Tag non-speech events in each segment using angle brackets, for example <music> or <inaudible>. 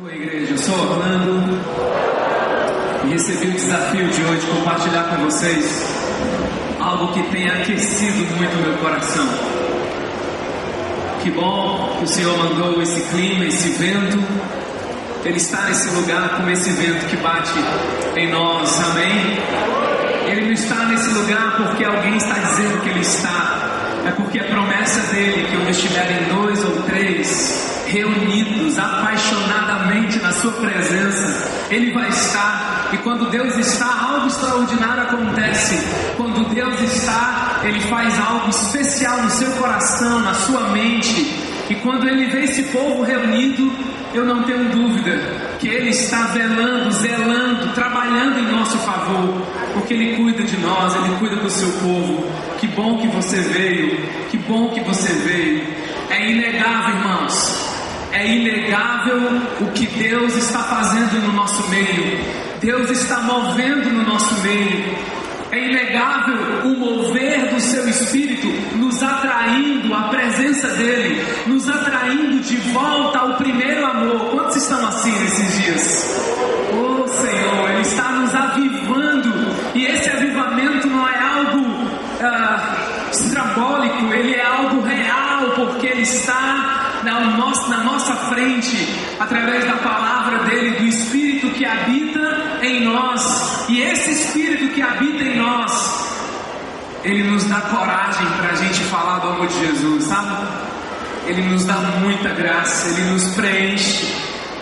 Oi, igreja, eu sou Orlando e recebi o desafio de hoje compartilhar com vocês algo que tem aquecido muito meu coração. Que bom que o Senhor mandou esse clima, esse vento. Ele está nesse lugar com esse vento que bate em nós, amém? Ele não está nesse lugar porque alguém está dizendo que ele está, é porque a promessa dele que onde estiverem dois ou três reunidos apaixonadamente na Sua presença, Ele vai estar. E quando Deus está, algo extraordinário acontece. Quando Deus está, Ele faz algo especial no seu coração, na sua mente. E quando Ele vê esse povo reunido, eu não tenho dúvida que Ele está velando, zelando, trabalhando em nosso favor, porque Ele cuida de nós, Ele cuida do seu povo. Que bom que você veio, que bom que você veio. É inegável, irmãos, é inegável o que Deus está fazendo no nosso meio. Deus está movendo no nosso meio. É inegável o mover do seu espírito, nos atraindo à presença dele, nos atraindo de volta ao primeiro amor. Quantos estão assim nesses dias? Oh Senhor, Ele está nos avivando, e esse avivamento não é algo ah, estrambólico, ele é algo real, porque Ele está na, nossa, na nossa frente, através da palavra dele, do Espírito que habita em nós. E esse Espírito que habita em nós, ele nos dá coragem para a gente falar do amor de Jesus, sabe? Ele nos dá muita graça, ele nos preenche.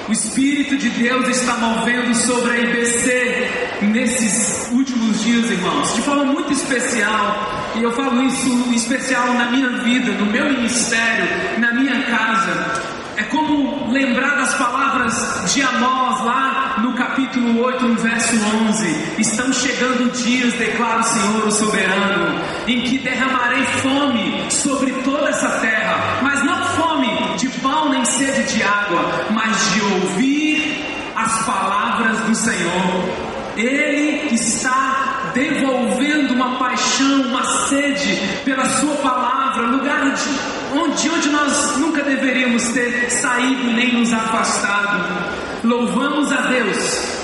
O Espírito de Deus está movendo sobre a IBC nesses últimos dias, irmãos, de forma muito especial. E eu falo isso especial na minha vida, no meu ministério, na minha casa. É como lembrar das palavras de Amós lá no capítulo 8, no verso 11. Estão chegando dias, declara o Senhor o soberano, em que derramarei fome sobre toda essa terra, mas não fome de pão nem sede de água, de ouvir as palavras do Senhor. Ele está devolvendo uma paixão, uma sede pela Sua palavra, lugar de onde, onde nós nunca deveríamos ter saído nem nos afastado. Louvamos a Deus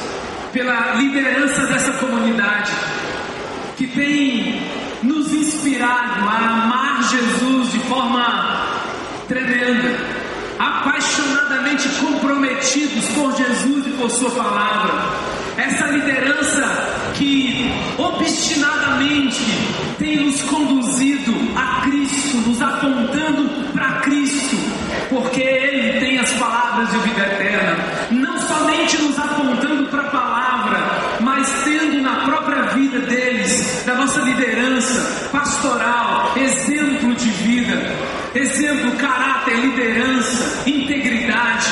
pela liderança dessa comunidade que tem nos inspirado a amar Jesus de forma tremenda, apaixonadamente comprometidos por Jesus e por Sua palavra. Essa liderança que obstinadamente tem nos conduzido a Cristo, nos apontando para Cristo, porque Ele tem as palavras de vida eterna, não somente nos apontando para a palavra, mas tendo na própria vida deles, da nossa liderança pastoral, exemplo de vida, exemplo, caráter, liderança, integridade.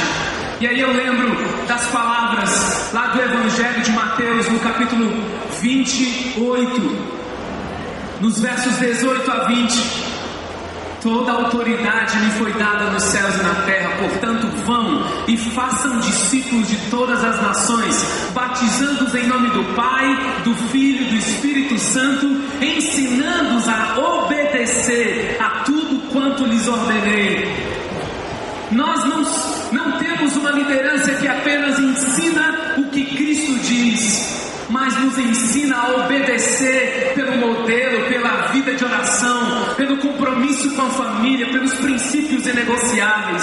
E aí eu lembro das palavras lá do Evangelho de Mateus, no capítulo 28, nos versos 18 a 20. Toda autoridade me foi dada nos céus e na terra, portanto, vão e façam discípulos de todas as nações, batizando-os em nome do Pai, do Filho e do Espírito Santo, ensinando-os a obedecer a tudo quanto lhes ordenei. Nós não, não temos uma liderança que apenas ensina o que Cristo diz, mas nos ensina a obedecer pelo modelo, pela vida de oração, pelo compromisso com a família, pelos princípios inegociáveis.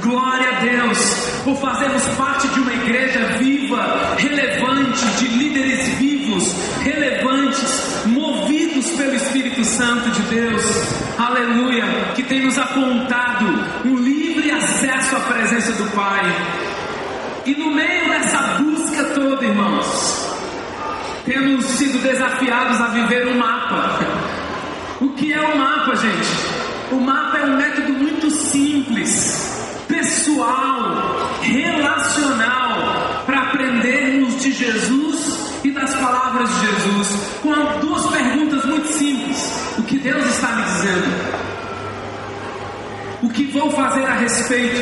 Glória a Deus por fazermos parte de uma igreja viva, relevante, de líderes vivos, relevantes, Santo de Deus. Aleluia, que tem nos apontado um livre acesso à presença do Pai. E no meio dessa busca toda, irmãos, temos sido desafiados a viver um mapa. O que é o um mapa, gente? O mapa é um método muito simples, pessoal, relacional, para aprendermos de Jesus e das palavras de Jesus, com Deus está me dizendo? O que vou fazer a respeito?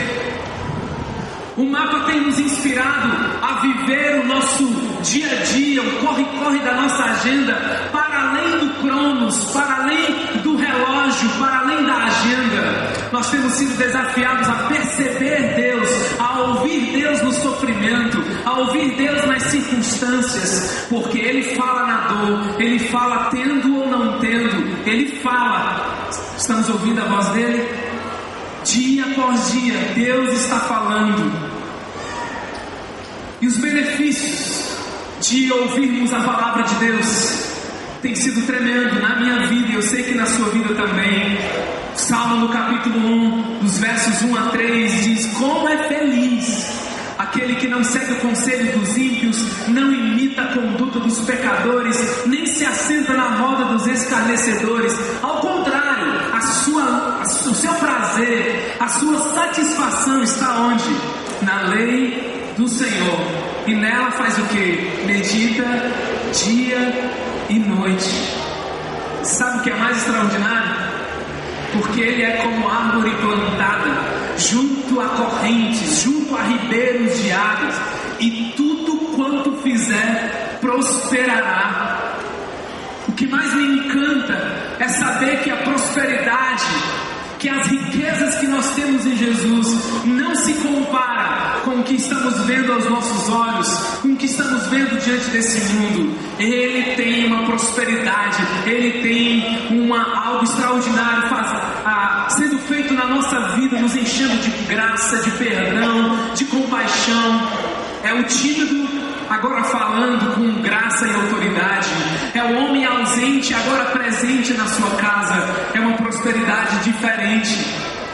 O mapa tem nos inspirado a viver o nosso dia a dia, o corre-corre da nossa agenda, para além do cronos, para além do relógio, para além da agenda. Nós temos sido desafiados a perceber Deus, a ouvir Deus no sofrimento, a ouvir Deus nas circunstâncias, porque Ele fala na dor, Ele fala tendo ou Ele fala. Estamos ouvindo a voz dele? Dia após dia, Deus está falando. E os benefícios de ouvirmos a palavra de Deus tem sido tremendo na minha vida e eu sei que na sua vida também. Salmo no capítulo 1, dos versos 1 a 3, diz: Como é feliz aquele que não segue o conselho dos ímpios, não imita a conduta dos pecadores, nem se assenta na roda dos escarnecedores. Ao contrário, a sua, o seu prazer, a sua satisfação está onde? Na lei do Senhor. E nela faz o que? Medita dia e noite. Sabe o que é mais extraordinário? Porque ele é como árvore plantada junto a correntes, junto a ribeiros de águas, e tudo quanto fizer prosperará. O que mais me encanta é saber que a prosperidade que as riquezas que nós temos em Jesus não se compara com o que estamos vendo aos nossos olhos, com o que estamos vendo diante desse mundo. Ele tem uma prosperidade, ele tem uma algo extraordinário faz, a, sendo feito na nossa vida, nos enchendo de graça, de perdão, de compaixão. É o tímido agora falando com graça e autoridade. É o homem ausente, agora presente na sua casa. É uma prosperidade diferente.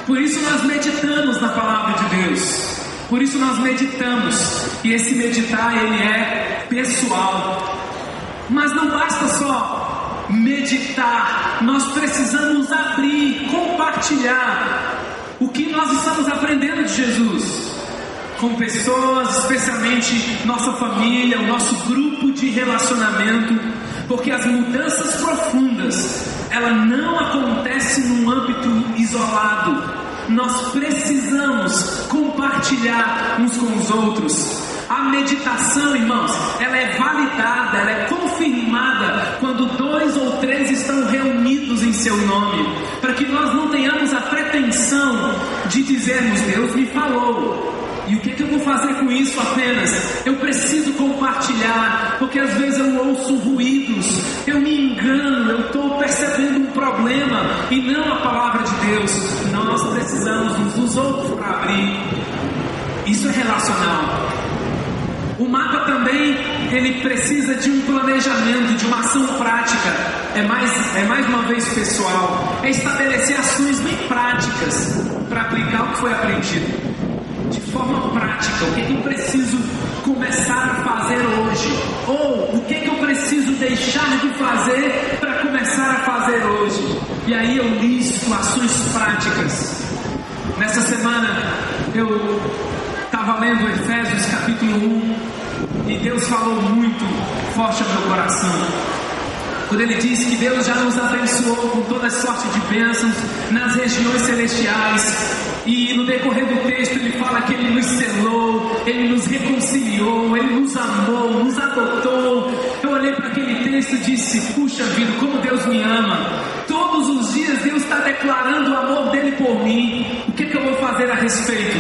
Por isso nós meditamos na palavra de Deus. Por isso nós meditamos. E esse meditar, ele é pessoal. Mas não basta só meditar. Nós precisamos abrir, compartilhar o que nós estamos aprendendo de Jesus com pessoas, especialmente nossa família, o nosso grupo de relacionamento, porque as mudanças profundas, ela não acontece num âmbito isolado. Nós precisamos compartilhar uns com os outros. A meditação, irmãos, ela é validada, ela é confirmada quando dois ou três estão reunidos em seu nome, para que nós não tenhamos a pretensão de dizermos Deus me falou, e o que, que eu vou fazer com isso apenas? Eu preciso compartilhar, porque às vezes eu ouço ruídos, eu me engano, eu estou percebendo um problema e não a palavra de Deus. Nós precisamos uns dos outros para abrir. Isso é relacional. O mapa também ele precisa de um planejamento, de uma ação prática. É mais, é mais uma vez pessoal. É estabelecer ações bem práticas para aplicar o que foi aprendido de forma prática, o que, que eu preciso começar a fazer hoje, ou o que, que eu preciso deixar de fazer para começar a fazer hoje. E aí eu listo ações práticas. Nessa semana eu estava lendo Efésios capítulo 1 e Deus falou muito forte ao meu coração quando ele diz que Deus já nos abençoou com toda sorte de bênçãos nas regiões celestiais, e no decorrer do texto ele fala que ele nos selou, ele nos reconciliou, ele nos amou, nos adotou. Eu olhei para aquele texto e disse: Puxa vida, como Deus me ama. Todos os dias Deus está declarando o amor dele por mim. O que, que eu vou fazer a respeito?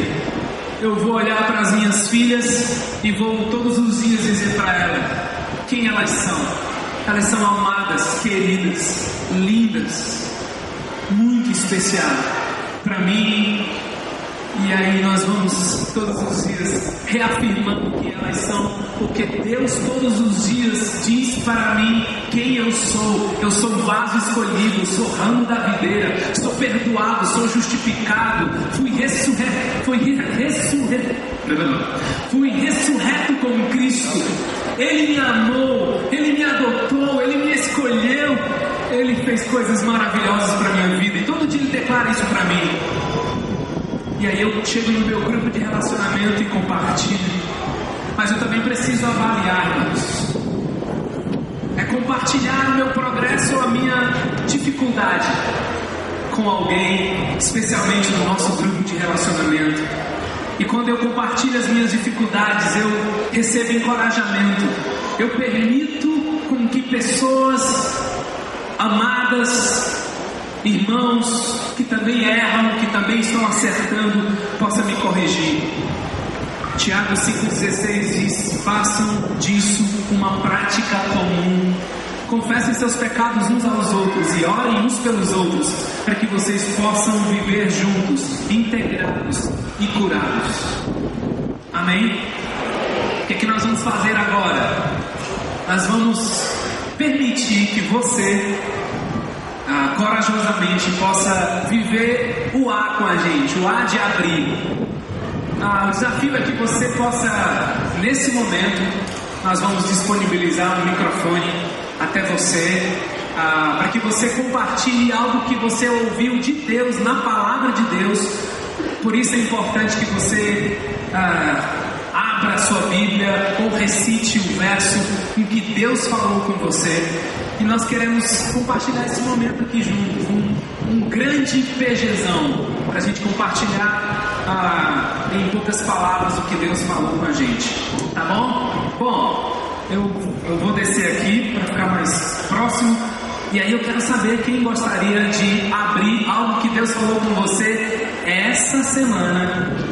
Eu vou olhar para as minhas filhas e vou todos os dias dizer para elas quem elas são elas são amadas, queridas, lindas, muito especial para mim. E aí nós vamos todos os dias reafirmando que elas são, porque Deus todos os dias diz para mim quem eu sou. Eu sou vaso escolhido, sou ramo da videira, sou perdoado, sou justificado, fui ressurreto, fui ressurreto, fui ressurreto com Cristo. Ele me amou, Ele me adotou, Ele me escolheu, Ele fez coisas maravilhosas para minha vida e todo dia Ele declara isso para mim. E aí eu chego no meu grupo de relacionamento e compartilho. Mas eu também preciso avaliar, irmãos. É compartilhar o meu progresso ou a minha dificuldade com alguém, especialmente no nosso grupo de relacionamento. E quando eu compartilho as minhas dificuldades, eu recebo encorajamento. Eu permito com que pessoas amadas, irmãos que também erram, que também estão acertando, possam me corrigir. Tiago 5,16 diz: façam disso uma prática comum. Confessem seus pecados uns aos outros e orem uns pelos outros, para que vocês possam viver juntos, integrados e curados. Amém? O que, é que nós vamos fazer agora? Nós vamos permitir que você ah, corajosamente possa viver o A com a gente, o A de abrir. Ah, o desafio é que você possa, nesse momento, nós vamos disponibilizar um microfone até você, ah, para que você compartilhe algo que você ouviu de Deus, na palavra de Deus. Por isso é importante que você ah, abra a sua Bíblia ou recite o verso em que Deus falou com você. E nós queremos compartilhar esse momento aqui juntos, um, um grande PGzão, para a gente compartilhar ah, em poucas palavras o que Deus falou com a gente. Tá bom? Bom, eu, eu vou descer aqui para ficar mais próximo. E aí eu quero saber quem gostaria de abrir algo que Deus falou com você essa semana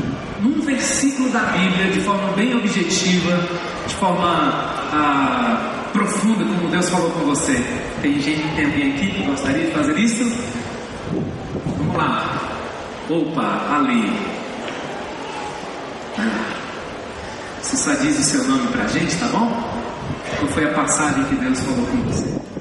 versículo da Bíblia de forma bem objetiva, de forma ah, profunda, como Deus falou com você. Tem gente, tem alguém aqui que gostaria de fazer isso? Vamos lá. Opa, ali. Você só diz o seu nome pra gente, tá bom? Qual foi a passagem que Deus falou com você?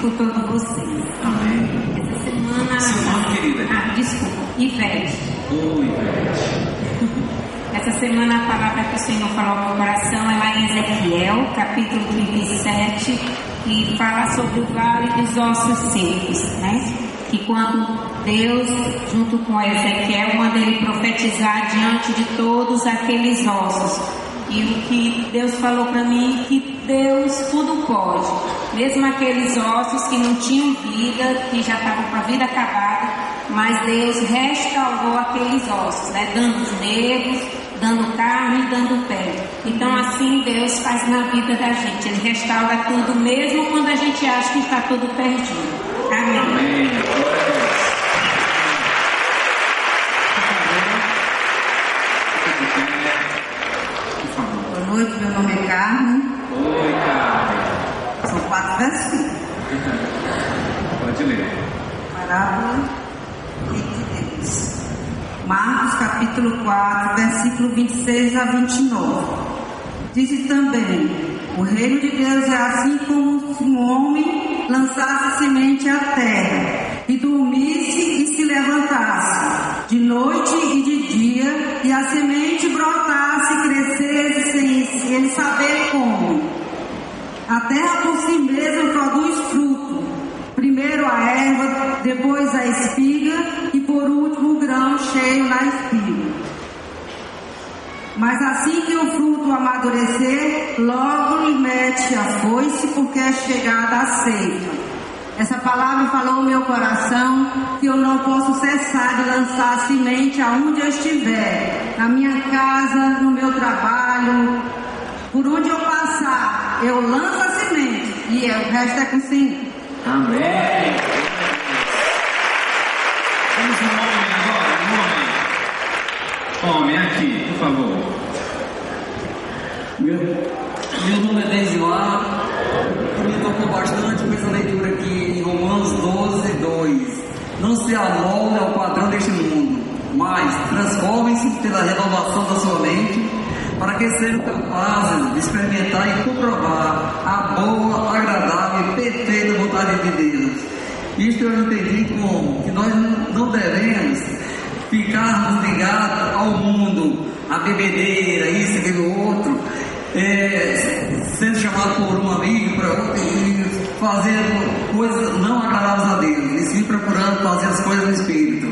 Todos vocês. Amém. Essa semana. Seu nome, querida? Ah, desculpa, Ivete. Oi, Ivete. Essa semana a palavra que o Senhor falou ao meu coração é lá em Ezequiel, capítulo 37, que fala sobre o vale dos ossos secos, né? Que quando Deus, junto com Ezequiel, manda ele profetizar diante de todos aqueles ossos. E o que Deus falou para mim que Deus tudo pode. Mesmo aqueles ossos que não tinham vida, que já estavam com a vida acabada, mas Deus restaurou aqueles ossos, né? dando os nervos, dando carne e dando pé. Então assim Deus faz na vida da gente. Ele restaura tudo, mesmo quando a gente acha que está tudo perdido. Amém. Amém. Boa noite, meu nome é Carmen. Oi, Carmen. São quatro versículos. Pode ler. Parábola de Deus. Marcos capítulo 4, versículo 26 a 29. Diz também: O reino de Deus é assim como se um homem lançasse semente à terra, e dormisse e se levantasse, de noite e de dia, e a semente brotasse crescesse sem ele saber como. A terra por si mesma produz fruto. Primeiro a erva, depois a espiga por último o grão cheio na espiga. Mas assim que o fruto amadurecer, logo lhe mete a foice, porque é chegada a ceifa. Essa palavra falou no meu coração que eu não posso cessar de lançar semente aonde eu estiver, na minha casa, no meu trabalho, por onde eu passar, eu lanço a semente e o resto é com o Senhor. Amém. Vamos no homem agora, no homem. Aqui, por favor. Meu, meu nome é Deisilar. Me tocou bastante com essa leitura aqui em Romanos 12, 2. Não se amolde ao padrão deste mundo, mas transformem-se pela renovação da sua mente, para que sejam capazes de experimentar e comprovar a boa, agradável e perfeita vontade de Deus. Isto eu entendi como que nós não devemos ficarmos ligados ao mundo, à bebedeira, isso, aquilo, outro, é, sendo chamado por um amigo para outro e fazendo coisas não agradáveis a Deus, e sim procurando fazer as coisas no Espírito.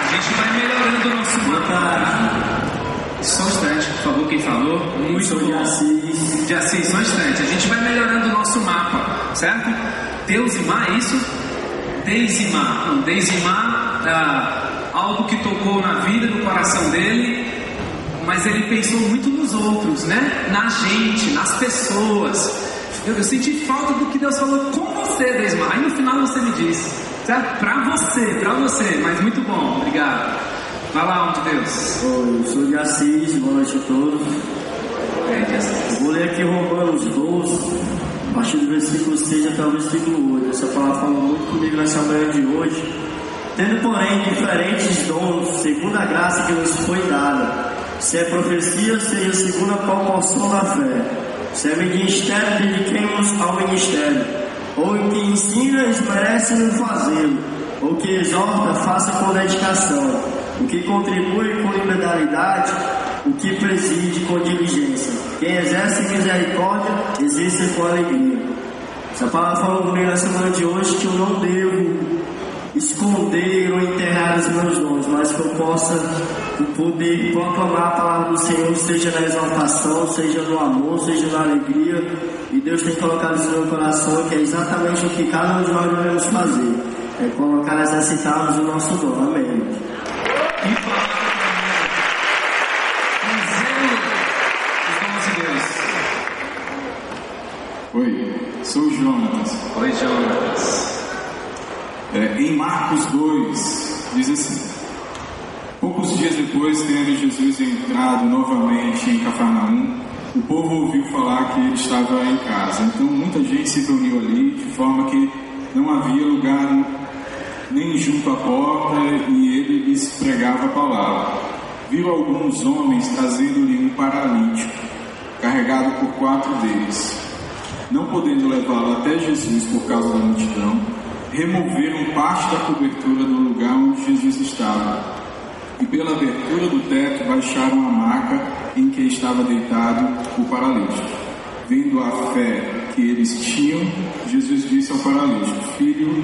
A gente vai melhorando o nosso mapa. Só um instante, por favor, quem falou? Muito bom. de Assis. De Assis, só um instante. A gente vai melhorando o nosso mapa, certo? Deusimar, é isso? Deizimar. Não, Deizimar, ah, algo que tocou na vida, no coração dele. mas ele pensou muito nos outros, né? Na gente, nas pessoas. Eu, eu senti falta do que Deus falou com você, Desmar. Aí no final você me disse, certo? Pra você, pra você, mas muito bom, obrigado. Vai lá, homem de Deus. Oi, eu sou de Assis, boa noite a todos. É, de Assis. Vou ler aqui Romanos 12, a partir do versículo 6 até o versículo 8. Essa palavra fala muito comigo nessa manhã de hoje. Tendo, porém, diferentes dons, segundo a graça que nos foi dada. Se é profecia, seja segundo a proporção da fé. Se é ministério, dediquemos ao ministério. Ou em que ensina, esmerece no fazê-lo. Ou que exorta, faça com dedicação. O que contribui com liberdade, o que preside com diligência. Quem exerce misericórdia, exerce com alegria. Essa palavra falou comigo na semana de hoje que eu não devo esconder ou enterrar os meus dons, mas que eu possa poder proclamar a palavra do Senhor, seja na exaltação, seja no amor, seja na alegria. E Deus tem colocado isso no meu coração, que é exatamente o que cada um de nós devemos fazer. É colocar, exercitarmos o nosso dom. Amém falar com zelo os dons de Deus. Oi, sou o Jonas. Oi, Jonas. É, em Marcos 2, diz assim: Poucos dias depois, tendo Jesus entrado novamente em Cafarnaum, o povo ouviu falar que ele estava em casa. Então muita gente se reuniu ali, de forma que não havia lugar nem junto à porta, e ele lhes pregava a palavra. Viu alguns homens trazendo-lhe um paralítico, carregado por quatro deles. Não podendo levá-lo até Jesus por causa da multidão, removeram parte da cobertura do lugar onde Jesus estava. E pela abertura do teto baixaram a maca em que estava deitado o paralítico. Vendo a fé que eles tinham, Jesus disse ao paralítico: Filho,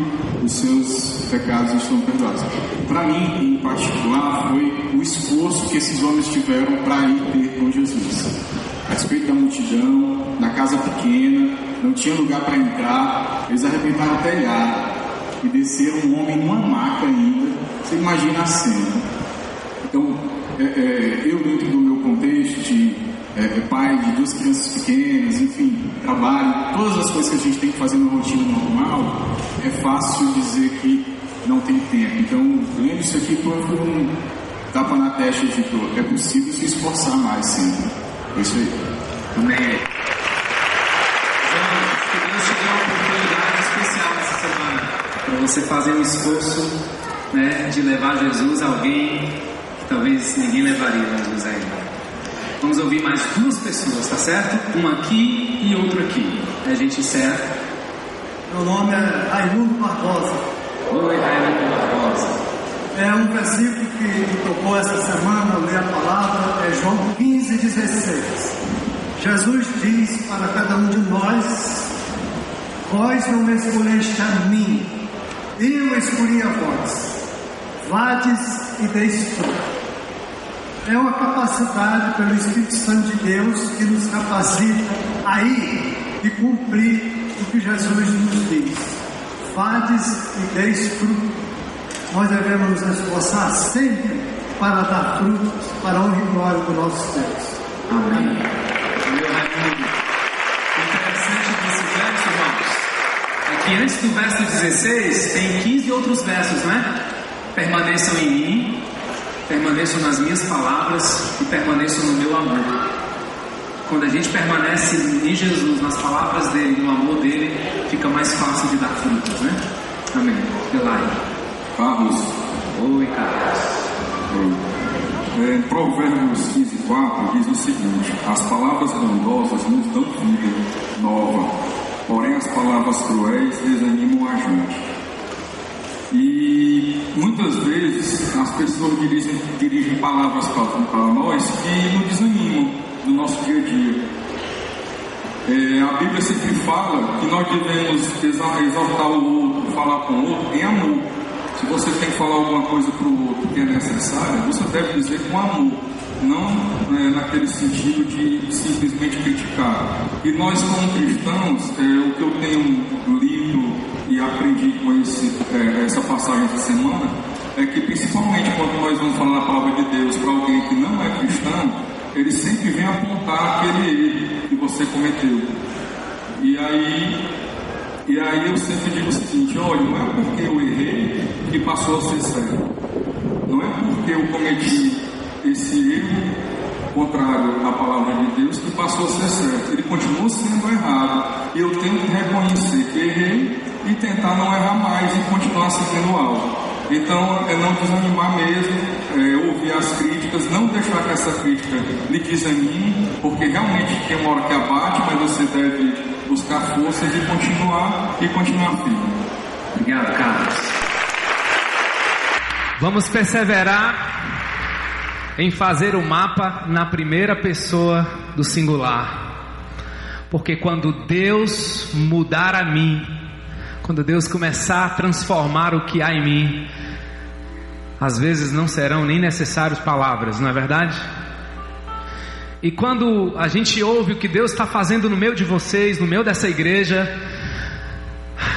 os seus pecados estão perdoados. Para mim, em particular, foi o esforço que esses homens tiveram para ir ter com Jesus. A respeito da multidão, na casa pequena, não tinha lugar para entrar, eles arrebentaram o telhado e desceram um homem numa maca ainda. Você imagina a cena. Então, é, é, eu dentro do meu contexto de é, é, pai de duas crianças pequenas, enfim, trabalho, todas as coisas que a gente tem que fazer na rotina normal, é fácil dizer que não tem tempo. Então, lendo isso aqui foi um tapa na testa de dor. É possível se esforçar mais sempre. Isso aí. Amém. Que Deus te deu uma oportunidade especial essa semana para você fazer um esforço né, de levar Jesus a alguém que talvez ninguém levaria Jesus ainda. Vamos ouvir mais duas pessoas, tá certo? Um aqui e outro aqui. A gente encerra. Meu nome é Raimundo Barbosa. Oi, Raimundo Barbosa. É um versículo que me tocou essa semana, eu li a palavra, é João 15, 16. Jesus diz para cada um de nós: Vós não escolheste a mim, eu escolhi a vós. Vades e deis fruto. É uma capacidade pelo Espírito Santo de Deus que nos capacita a ir e cumprir o que Jesus nos diz. Vades e deis fruto. Nós devemos nos esforçar sempre para dar frutos para a honra e glória do nosso Deus. Amém. O interessante desse verso, irmãos, é que antes do verso 16 tem 15 outros versos, né? Permaneçam em mim, permaneçam nas minhas palavras e permaneçam no meu amor. Quando a gente permanece em Jesus, nas palavras dele, no amor dele, fica mais fácil de dar frutos, né? Amém. Carlos, Oi, Carlos. é, Provérbios 15, 4 diz o seguinte: As palavras bondosas nos dão vida nova, porém as palavras cruéis desanimam a gente. E muitas vezes as pessoas dirigem, dirigem palavras para nós que nos desanimam no nosso dia a dia. É, a Bíblia sempre fala que nós devemos exa- exaltar o outro, falar com o outro em amor. Se você tem que falar alguma coisa para o outro que é necessária, você deve dizer com amor, não é, naquele sentido de simplesmente criticar. E nós, como cristãos, é, o que eu tenho lido e aprendi com esse, é, essa passagem essa semana é que principalmente quando nós vamos falar a palavra de Deus para alguém que não é cristão, ele sempre vem apontar aquele erro que você cometeu. E aí, e aí eu sempre digo o seguinte, olha, não é porque eu errei que passou a ser certo. Não é porque eu cometi esse erro contrário à palavra de Deus que passou a ser certo. Ele continua sendo errado. E eu tenho que reconhecer que errei e tentar não errar mais e continuar seguindo algo. Então, é não desanimar mesmo, é, ouvir as críticas, não deixar que essa crítica lhe desanime, porque realmente tem uma hora que abate, mas você deve buscar forças e continuar e continuar firme. Obrigado, Carlos. Vamos perseverar em fazer o mapa na primeira pessoa do singular. Porque quando Deus mudar a mim, quando Deus começar a transformar o que há em mim, às vezes não serão nem necessárias palavras, não é verdade? E quando a gente ouve o que Deus está fazendo no meio de vocês, no meio dessa igreja,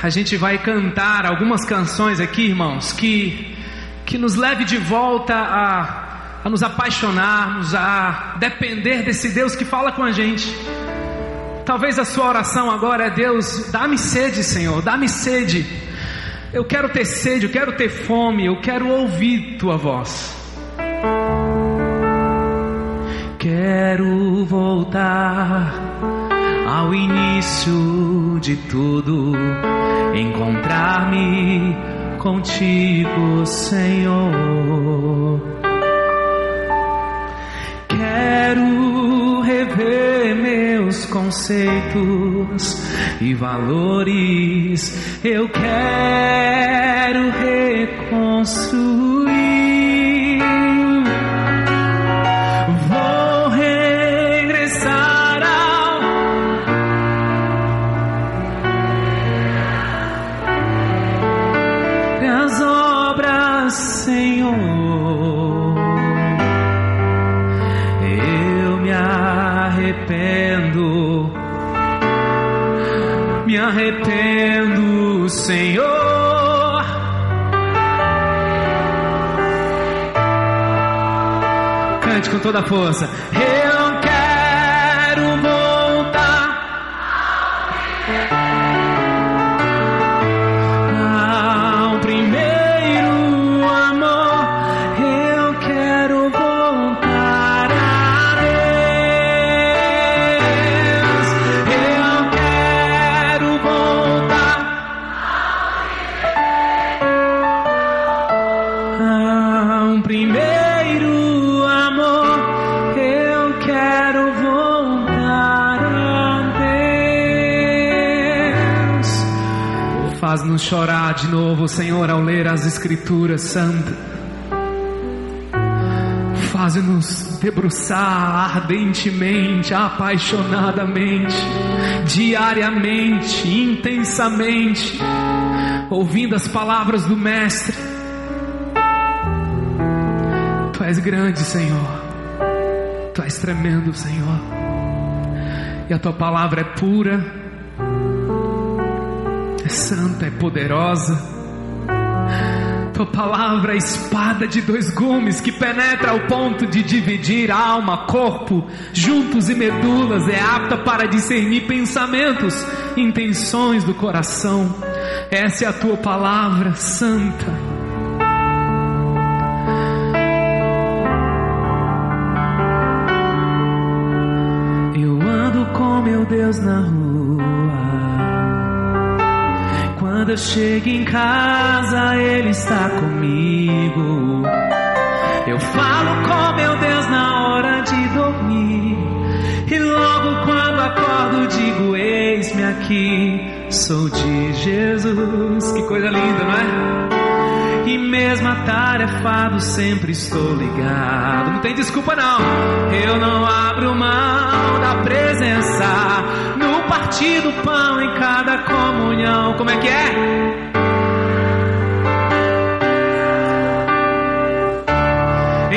a gente vai cantar algumas canções aqui, irmãos, que, que nos leve de volta a a nos apaixonarmos, a depender desse Deus que fala com a gente. Talvez a sua oração agora é: Deus, dá-me sede, Senhor, dá-me sede. Eu quero ter sede, eu quero ter fome, eu quero ouvir tua voz. Quero voltar ao início de tudo, encontrar-me contigo, Senhor. Quero rever meus conceitos e valores. Eu quero reconstruir. As obras, Senhor. Eu me arrependo, me arrependo, Senhor. Cante com toda a força. Faz-nos chorar de novo, Senhor, ao ler as Escrituras Santas. Faz-nos debruçar ardentemente, apaixonadamente, diariamente, intensamente, ouvindo as palavras do Mestre. Tu és grande, Senhor. Tu és tremendo, Senhor. E a tua palavra é pura, santa, é poderosa. Tua palavra é espada de dois gumes que penetra ao ponto de dividir alma, corpo, juntos e medulas, é apta para discernir pensamentos, intenções do coração. Essa é a tua palavra santa. Quando eu chego em casa, Ele está comigo. Eu falo com meu Deus na hora de dormir. E logo quando acordo, digo: Eis-me aqui, sou de Jesus. Que coisa linda, não é? E mesmo atarefado, sempre estou ligado. Não tem desculpa, não. Eu não abro mão da presença no partir do pão em cada comunhão. Como é que é?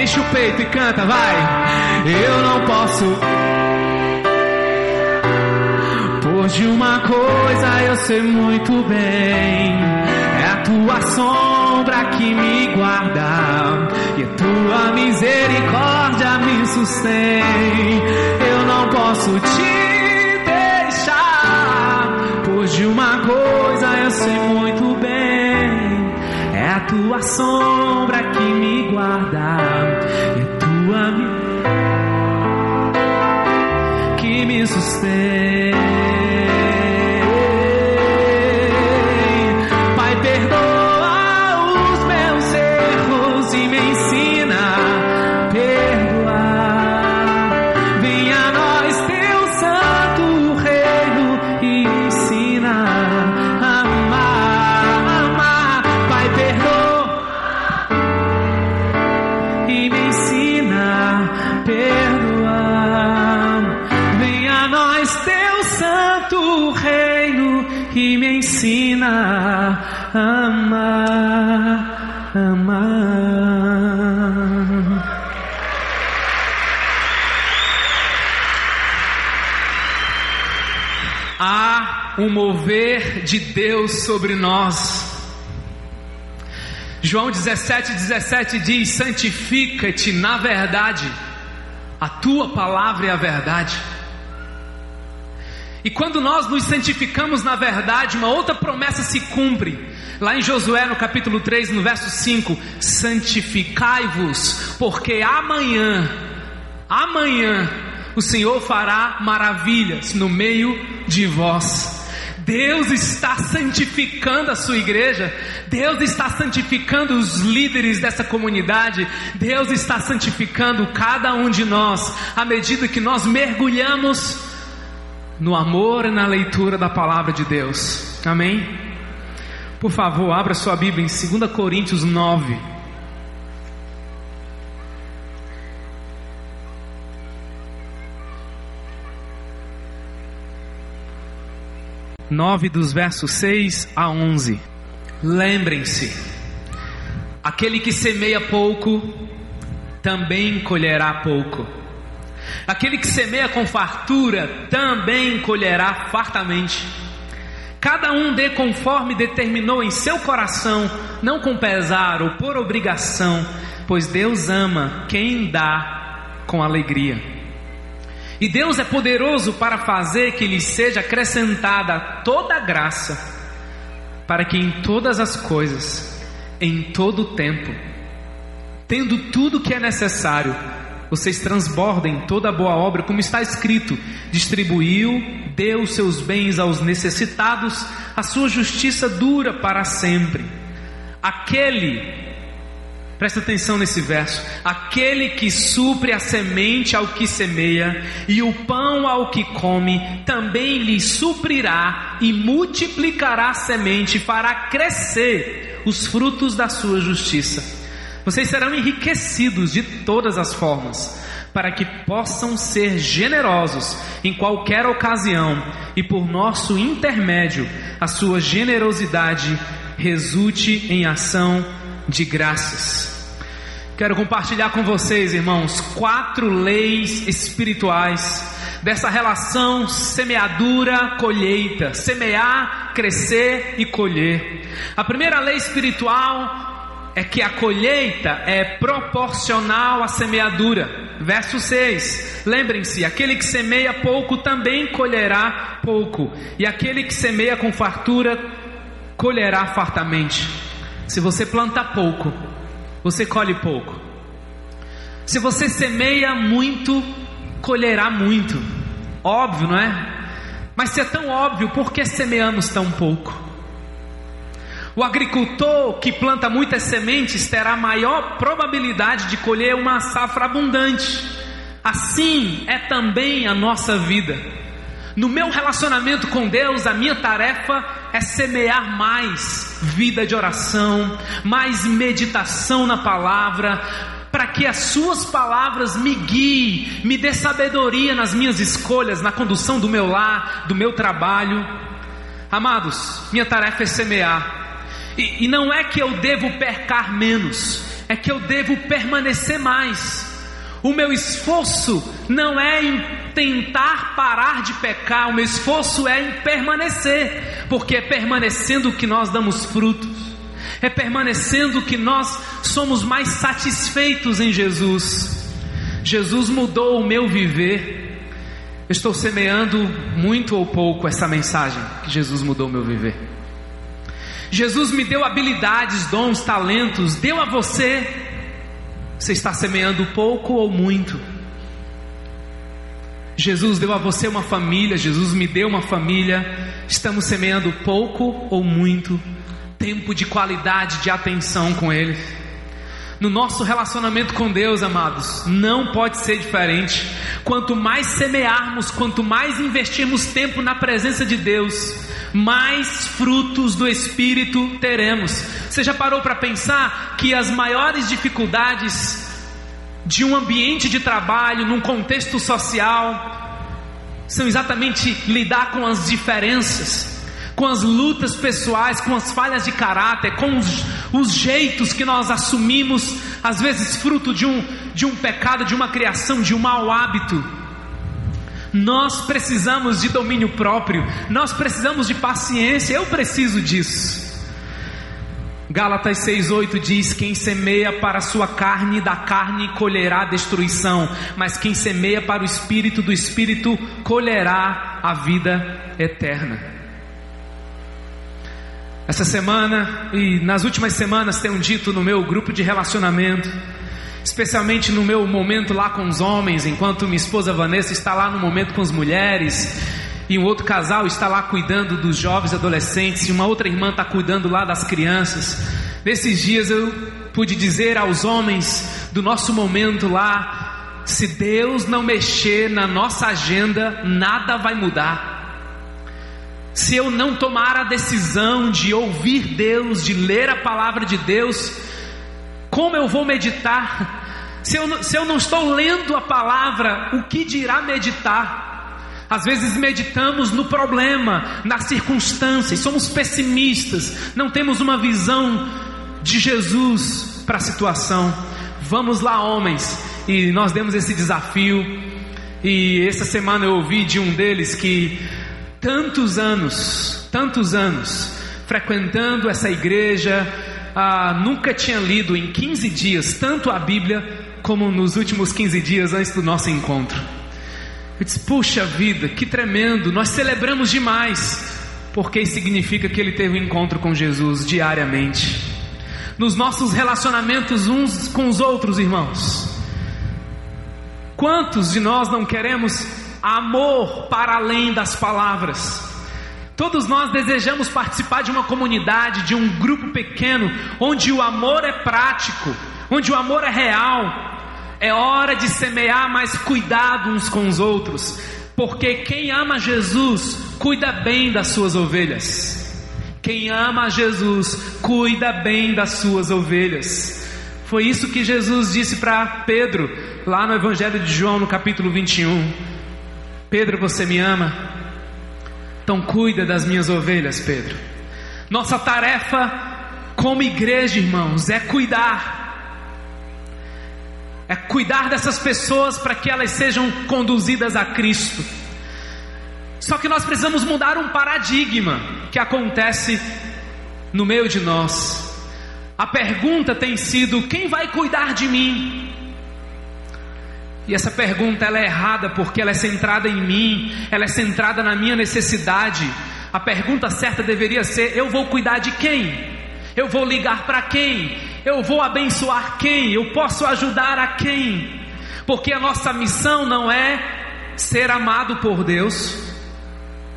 Enche o peito e canta, vai. Eu não posso. Pois de uma coisa eu sei muito bem. É a tua sombra que me guarda e a tua misericórdia me sustém. Eu não posso te pois de uma coisa eu sei muito bem: é a tua sombra que me guarda e a tua que me sustém. Ensina a amar, amar. Há um mover de Deus sobre nós. João 17, 17 diz: Santifica-te na verdade, a tua palavra é a verdade. E quando nós nos santificamos na verdade, uma outra promessa se cumpre. Lá em Josué, no capítulo 3, no verso 5: Santificai-vos, porque amanhã, amanhã, o Senhor fará maravilhas no meio de vós. Deus está santificando a sua igreja, Deus está santificando os líderes dessa comunidade, Deus está santificando cada um de nós, à medida que nós mergulhamos no amor e na leitura da palavra de Deus. Amém? Por favor, abra sua Bíblia em 2 Coríntios 9. Nove dos versos 6 a 11. Lembrem-se, aquele que semeia pouco, também colherá pouco. Aquele que semeia com fartura, também colherá fartamente. Cada um dê conforme determinou em seu coração, não com pesar ou por obrigação, pois Deus ama quem dá com alegria. E Deus é poderoso para fazer que lhe seja acrescentada toda a graça, para que em todas as coisas, em todo o tempo, tendo tudo que é necessário, vocês transbordem toda a boa obra, como está escrito: distribuiu, deu seus bens aos necessitados, a sua justiça dura para sempre. Aquele Presta atenção nesse verso. Aquele que supre a semente ao que semeia e o pão ao que come, também lhe suprirá e multiplicará a semente e fará crescer os frutos da sua justiça. Vocês serão enriquecidos de todas as formas, para que possam ser generosos em qualquer ocasião e por nosso intermédio a sua generosidade resulte em ação de graças. Quero compartilhar com vocês, irmãos, quatro leis espirituais dessa relação semeadura-colheita, semear, crescer e colher. A primeira lei espiritual é que a colheita é proporcional à semeadura. Verso 6. Lembrem-se: aquele que semeia pouco também colherá pouco, e aquele que semeia com fartura colherá fartamente. Se você planta pouco, você colhe pouco. Se você semeia muito, colherá muito. Óbvio, não é? Mas se é tão óbvio, por que semeamos tão pouco? O agricultor que planta muitas sementes terá maior probabilidade de colher uma safra abundante. Assim é também a nossa vida. No meu relacionamento com Deus, a minha tarefa é semear mais vida de oração, mais meditação na palavra, para que as suas palavras me guiem, me dê sabedoria nas minhas escolhas, na condução do meu lar, do meu trabalho. Amados, minha tarefa é semear. E, e não é que eu devo percar menos, é que eu devo permanecer mais. O meu esforço não é em tentar parar de pecar, o meu esforço é em permanecer, porque é permanecendo que nós damos frutos. é permanecendo que nós somos mais satisfeitos em Jesus. Jesus mudou o meu viver. Estou semeando muito ou pouco essa mensagem que Jesus mudou o meu viver. Jesus me deu habilidades, dons, talentos, deu a você. Você está semeando pouco ou muito? Jesus deu a você uma família, Jesus me deu uma família. Estamos semeando pouco ou muito? Tempo de qualidade, de atenção com Ele. No nosso relacionamento com Deus, amados, não pode ser diferente. Quanto mais semearmos, quanto mais investirmos tempo na presença de Deus, mais frutos do Espírito teremos. Você já parou para pensar que as maiores dificuldades de um ambiente de trabalho, num contexto social, são exatamente lidar com as diferenças, com as lutas pessoais, com as falhas de caráter, com os, os jeitos que nós assumimos, às vezes fruto de um, de um pecado, de uma criação, de um mau hábito. Nós precisamos de domínio próprio, nós precisamos de paciência, eu preciso disso. Gálatas 6,8 diz: Quem semeia para a sua carne, da carne colherá destruição, mas quem semeia para o espírito, do espírito colherá a vida eterna. Essa semana e nas últimas semanas tenho dito no meu grupo de relacionamento, especialmente no meu momento lá com os homens, enquanto minha esposa Vanessa está lá no momento com as mulheres, e um outro casal está lá cuidando dos jovens adolescentes, e uma outra irmã está cuidando lá das crianças. Nesses dias eu pude dizer aos homens do nosso momento lá: se Deus não mexer na nossa agenda, nada vai mudar. Se eu não tomar a decisão de ouvir Deus, de ler a palavra de Deus, como eu vou meditar? Se eu, se eu não estou lendo a palavra, o que dirá meditar? Às vezes meditamos no problema, nas circunstâncias, somos pessimistas, não temos uma visão de Jesus para a situação. Vamos lá, homens, e nós demos esse desafio. E essa semana eu ouvi de um deles que tantos anos, tantos anos, frequentando essa igreja, ah, nunca tinha lido em 15 dias tanto a Bíblia como nos últimos 15 dias antes do nosso encontro. Eu disse: Puxa vida, que tremendo, nós celebramos demais, porque significa que ele teve um encontro com Jesus diariamente. Nos nossos relacionamentos uns com os outros, irmãos. Quantos de nós não queremos amor para além das palavras? Todos nós desejamos participar de uma comunidade, de um grupo pequeno, onde o amor é prático, onde o amor é real, é hora de semear mais cuidado uns com os outros, porque quem ama Jesus cuida bem das suas ovelhas. Quem ama Jesus cuida bem das suas ovelhas. Foi isso que Jesus disse para Pedro, lá no Evangelho de João, no capítulo 21. Pedro, você me ama? Então cuida das minhas ovelhas, Pedro. Nossa tarefa como igreja, irmãos, é cuidar é cuidar dessas pessoas para que elas sejam conduzidas a Cristo. Só que nós precisamos mudar um paradigma que acontece no meio de nós. A pergunta tem sido: quem vai cuidar de mim? E essa pergunta ela é errada porque ela é centrada em mim, ela é centrada na minha necessidade. A pergunta certa deveria ser: eu vou cuidar de quem? Eu vou ligar para quem? Eu vou abençoar quem? Eu posso ajudar a quem? Porque a nossa missão não é ser amado por Deus,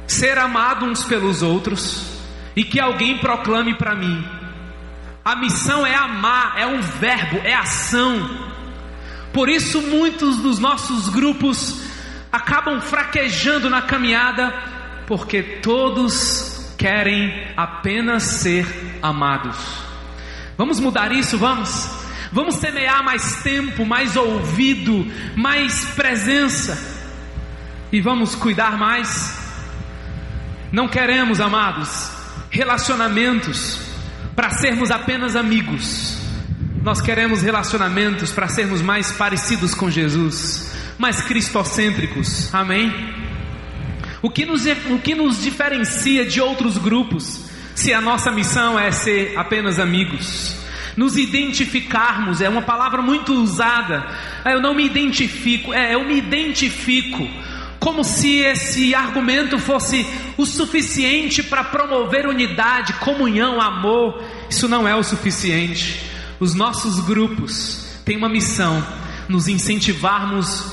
ser amado uns pelos outros e que alguém proclame para mim. A missão é amar, é um verbo, é ação. Por isso, muitos dos nossos grupos acabam fraquejando na caminhada, porque todos querem apenas ser amados. Vamos mudar isso, vamos? Vamos semear mais tempo, mais ouvido, mais presença. E vamos cuidar mais. Não queremos, amados, relacionamentos para sermos apenas amigos. Nós queremos relacionamentos para sermos mais parecidos com Jesus, mais cristocêntricos. Amém? O que, nos, o que nos diferencia de outros grupos se a nossa missão é ser apenas amigos. Nos identificarmos é uma palavra muito usada. É, eu não me identifico, é, eu me identifico. Como se esse argumento fosse o suficiente para promover unidade, comunhão, amor. Isso não é o suficiente. Os nossos grupos têm uma missão: nos incentivarmos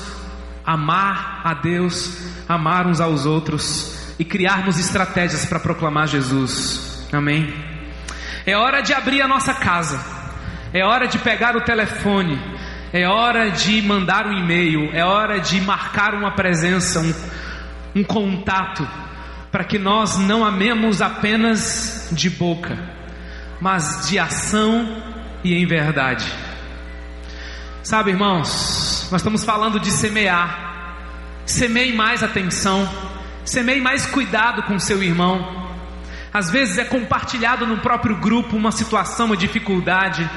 a amar a Deus, amar uns aos outros e criarmos estratégias para proclamar Jesus. Amém. É hora de abrir a nossa casa. É hora de pegar o telefone. É hora de mandar um e-mail. É hora de marcar uma presença, um, um contato, para que nós não amemos apenas de boca, mas de ação e em verdade. Sabe, irmãos, nós estamos falando de semear. Semeie mais atenção, semeie mais cuidado com seu irmão. Às vezes é compartilhado no próprio grupo uma situação, uma dificuldade.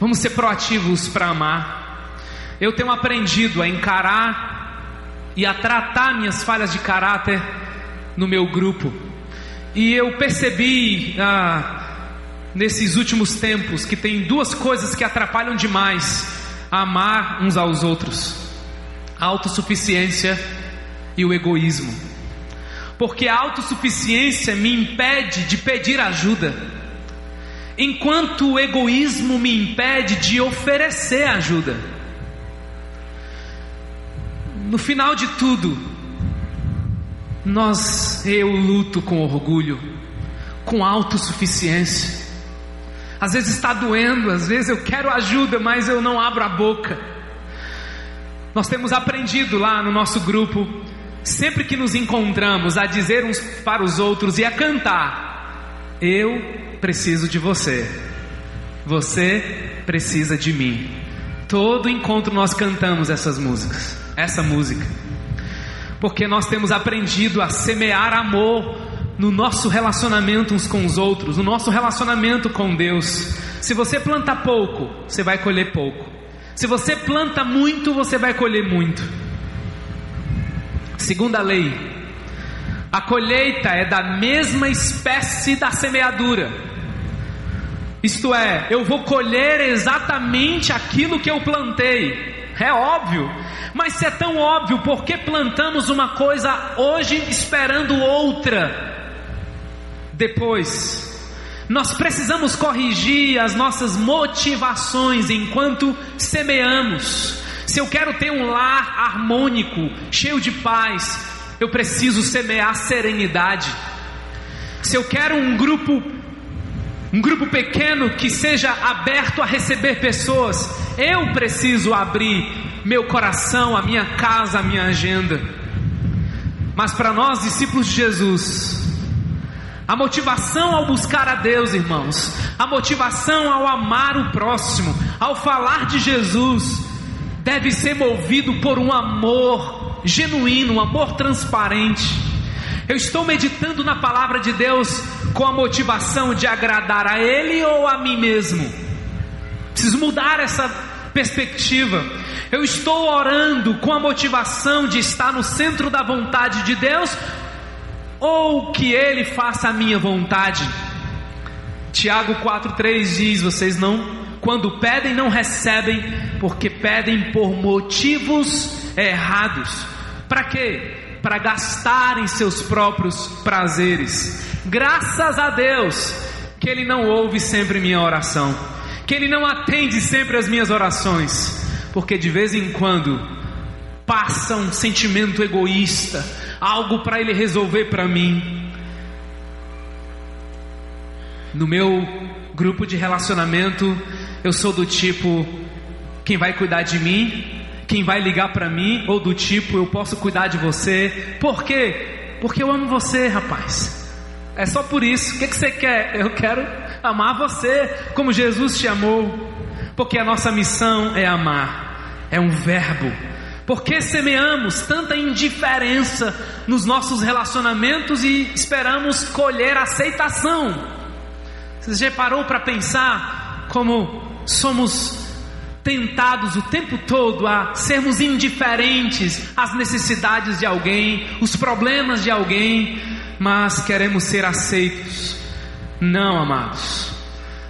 Vamos ser proativos para amar. Eu tenho aprendido a encarar e a tratar minhas falhas de caráter no meu grupo. E eu percebi ah, nesses últimos tempos que tem duas coisas que atrapalham demais amar uns aos outros: a autossuficiência e o egoísmo porque a autossuficiência me impede de pedir ajuda, enquanto o egoísmo me impede de oferecer ajuda. No final de tudo, nós eu luto com orgulho, com autossuficiência. Às vezes está doendo, às vezes eu quero ajuda, mas eu não abro a boca. Nós temos aprendido lá no nosso grupo sempre que nos encontramos, a dizer uns para os outros e a cantar: Eu preciso de você, você precisa de mim. Todo encontro nós cantamos essas músicas, essa música, porque nós temos aprendido a semear amor no nosso relacionamento uns com os outros, no nosso relacionamento com Deus. Se você planta pouco, você vai colher pouco. Se você planta muito, você vai colher muito. Segunda lei, a colheita é da mesma espécie da semeadura. Isto é, eu vou colher exatamente aquilo que eu plantei. É óbvio, mas se é tão óbvio, por que plantamos uma coisa hoje esperando outra depois? Nós precisamos corrigir as nossas motivações enquanto semeamos. Se eu quero ter um lar harmônico, cheio de paz, eu preciso semear serenidade. Se eu quero um grupo um grupo pequeno que seja aberto a receber pessoas, eu preciso abrir meu coração, a minha casa, a minha agenda. Mas para nós, discípulos de Jesus, a motivação ao buscar a Deus, irmãos, a motivação ao amar o próximo, ao falar de Jesus, deve ser movido por um amor genuíno, um amor transparente. Eu estou meditando na palavra de Deus com a motivação de agradar a Ele ou a mim mesmo. Preciso mudar essa perspectiva. Eu estou orando com a motivação de estar no centro da vontade de Deus ou que Ele faça a minha vontade. Tiago 4,3 diz: Vocês não quando pedem, não recebem, porque pedem por motivos errados. Para quê? Para gastarem seus próprios prazeres. Graças a Deus que Ele não ouve sempre minha oração, que Ele não atende sempre as minhas orações, porque de vez em quando passa um sentimento egoísta, algo para Ele resolver para mim. No meu grupo de relacionamento, eu sou do tipo quem vai cuidar de mim, quem vai ligar para mim, ou do tipo eu posso cuidar de você. Por quê? Porque eu amo você, rapaz. É só por isso. O que, que você quer? Eu quero amar você como Jesus te amou. Porque a nossa missão é amar. É um verbo. Porque semeamos tanta indiferença nos nossos relacionamentos e esperamos colher aceitação? Você já parou para pensar como somos tentados o tempo todo a sermos indiferentes às necessidades de alguém, os problemas de alguém, mas queremos ser aceitos. Não, amados.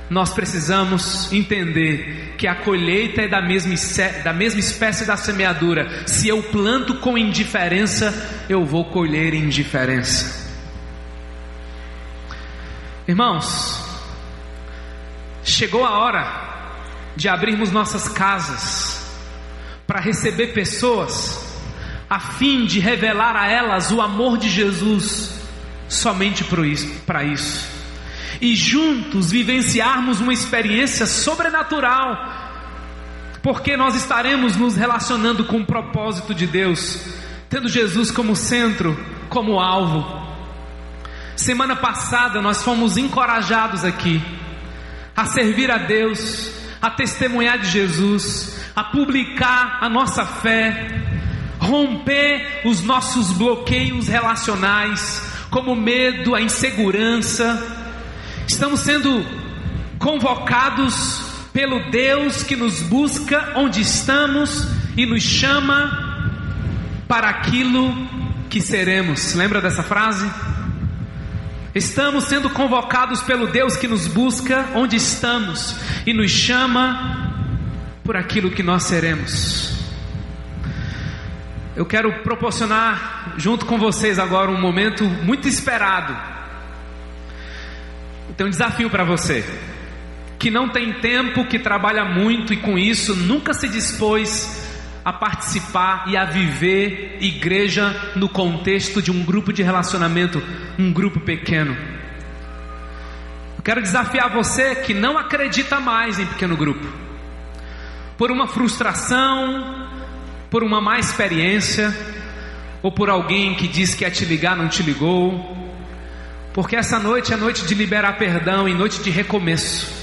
Nós precisamos entender que a colheita é da mesma, da mesma espécie da semeadura. Se eu planto com indiferença, eu vou colher indiferença. Irmãos, chegou a hora de abrirmos nossas casas para receber pessoas, a fim de revelar a elas o amor de Jesus somente para isso e juntos vivenciarmos uma experiência sobrenatural, porque nós estaremos nos relacionando com o propósito de Deus, tendo Jesus como centro, como alvo. Semana passada nós fomos encorajados aqui a servir a Deus, a testemunhar de Jesus, a publicar a nossa fé, romper os nossos bloqueios relacionais, como o medo, a insegurança, Estamos sendo convocados pelo Deus que nos busca onde estamos e nos chama para aquilo que seremos. Lembra dessa frase? Estamos sendo convocados pelo Deus que nos busca onde estamos e nos chama por aquilo que nós seremos. Eu quero proporcionar junto com vocês agora um momento muito esperado tem um desafio para você. Que não tem tempo, que trabalha muito e com isso nunca se dispôs a participar e a viver igreja no contexto de um grupo de relacionamento, um grupo pequeno. Eu quero desafiar você que não acredita mais em pequeno grupo, por uma frustração, por uma má experiência, ou por alguém que diz que ia te ligar, não te ligou, porque essa noite é noite de liberar perdão e noite de recomeço.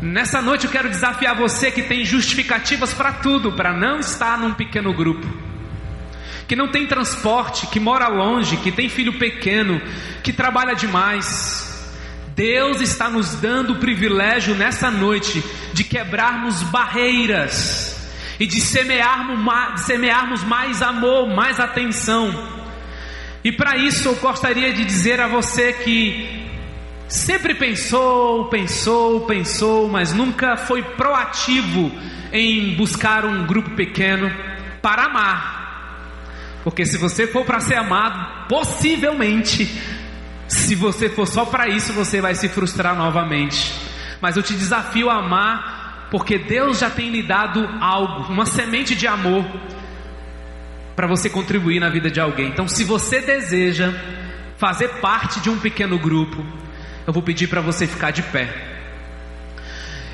Nessa noite eu quero desafiar você que tem justificativas para tudo, para não estar num pequeno grupo. Que não tem transporte, que mora longe, que tem filho pequeno, que trabalha demais. Deus está nos dando o privilégio nessa noite de quebrarmos barreiras e de semearmos, semearmos mais amor, mais atenção e para isso eu gostaria de dizer a você que sempre pensou, pensou, pensou, mas nunca foi proativo em buscar um grupo pequeno para amar. Porque se você for para ser amado, possivelmente, se você for só para isso, você vai se frustrar novamente. Mas eu te desafio a amar, porque Deus já tem lhe dado algo, uma semente de amor para você contribuir na vida de alguém. Então, se você deseja fazer parte de um pequeno grupo, eu vou pedir para você ficar de pé.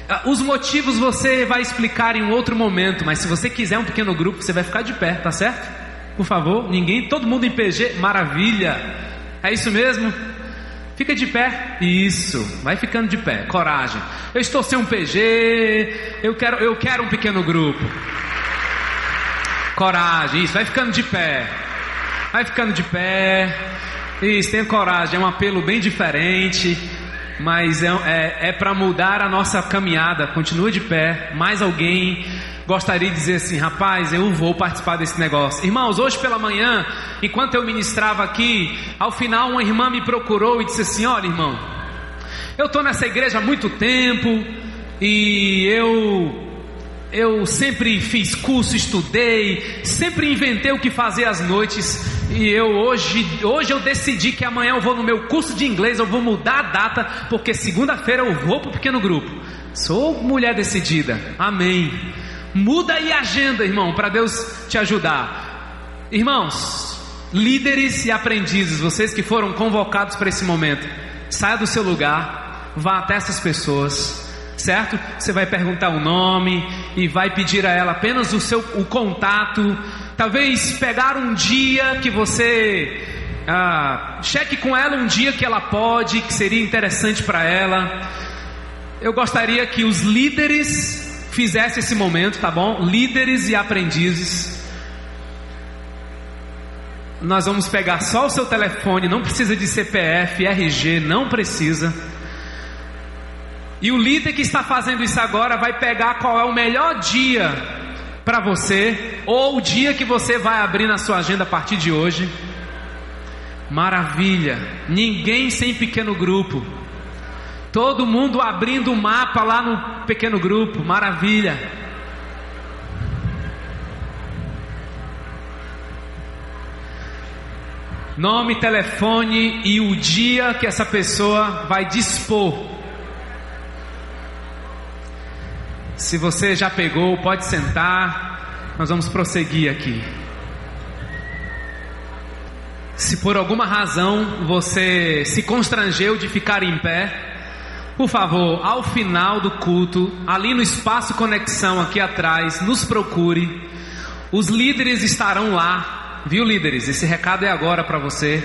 Ah, os motivos você vai explicar em outro momento, mas se você quiser um pequeno grupo, você vai ficar de pé, tá certo? Por favor, ninguém, todo mundo em PG, maravilha. É isso mesmo? Fica de pé. Isso, vai ficando de pé. Coragem. Eu estou sem um PG, eu quero, eu quero um pequeno grupo. Coragem, isso, vai ficando de pé. Vai ficando de pé. Isso, tenha coragem, é um apelo bem diferente, mas é, é, é para mudar a nossa caminhada. Continua de pé. Mais alguém gostaria de dizer assim, rapaz, eu vou participar desse negócio. Irmãos, hoje pela manhã, enquanto eu ministrava aqui, ao final uma irmã me procurou e disse assim: Olha, irmão, eu estou nessa igreja há muito tempo e eu eu sempre fiz curso, estudei, sempre inventei o que fazer às noites. E eu hoje, hoje eu decidi que amanhã eu vou no meu curso de inglês, eu vou mudar a data, porque segunda-feira eu vou para o pequeno grupo. Sou mulher decidida. Amém. Muda aí a agenda, irmão, para Deus te ajudar. Irmãos, líderes e aprendizes, vocês que foram convocados para esse momento, saia do seu lugar, vá até essas pessoas certo? Você vai perguntar o nome e vai pedir a ela apenas o seu o contato. Talvez pegar um dia que você ah, cheque com ela um dia que ela pode, que seria interessante para ela. Eu gostaria que os líderes fizessem esse momento, tá bom? Líderes e aprendizes. Nós vamos pegar só o seu telefone, não precisa de CPF, RG, não precisa. E o líder que está fazendo isso agora vai pegar qual é o melhor dia para você, ou o dia que você vai abrir na sua agenda a partir de hoje. Maravilha. Ninguém sem pequeno grupo. Todo mundo abrindo o mapa lá no pequeno grupo. Maravilha. Nome, telefone e o dia que essa pessoa vai dispor. Se você já pegou, pode sentar. Nós vamos prosseguir aqui. Se por alguma razão você se constrangeu de ficar em pé, por favor, ao final do culto, ali no espaço conexão aqui atrás, nos procure. Os líderes estarão lá Viu, líderes? Esse recado é agora para você.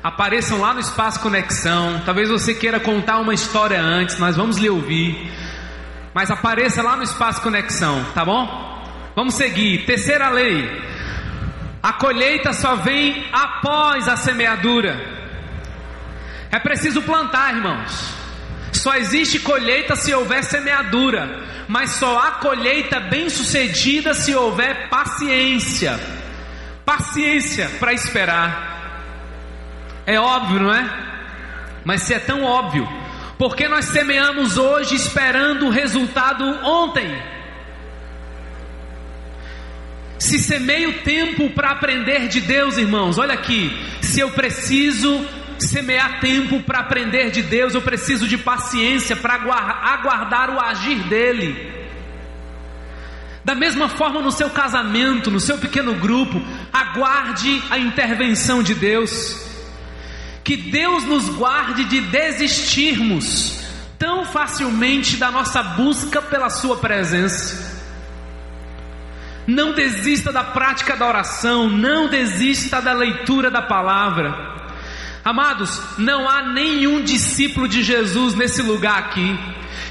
Apareçam lá no Espaço Conexão. Talvez você queira contar uma história antes, nós vamos lhe ouvir. Mas apareça lá no Espaço Conexão, tá bom? Vamos seguir. Terceira lei: a colheita só vem após a semeadura. É preciso plantar, irmãos. Só existe colheita se houver semeadura, mas só há colheita bem-sucedida se houver paciência paciência para esperar. É óbvio, não é? Mas se é tão óbvio, por que nós semeamos hoje esperando o resultado ontem? Se semeio tempo para aprender de Deus, irmãos, olha aqui, se eu preciso semear tempo para aprender de Deus, eu preciso de paciência para aguardar o agir dEle. Da mesma forma, no seu casamento, no seu pequeno grupo, aguarde a intervenção de Deus. Que Deus nos guarde de desistirmos tão facilmente da nossa busca pela Sua presença. Não desista da prática da oração, não desista da leitura da palavra. Amados, não há nenhum discípulo de Jesus nesse lugar aqui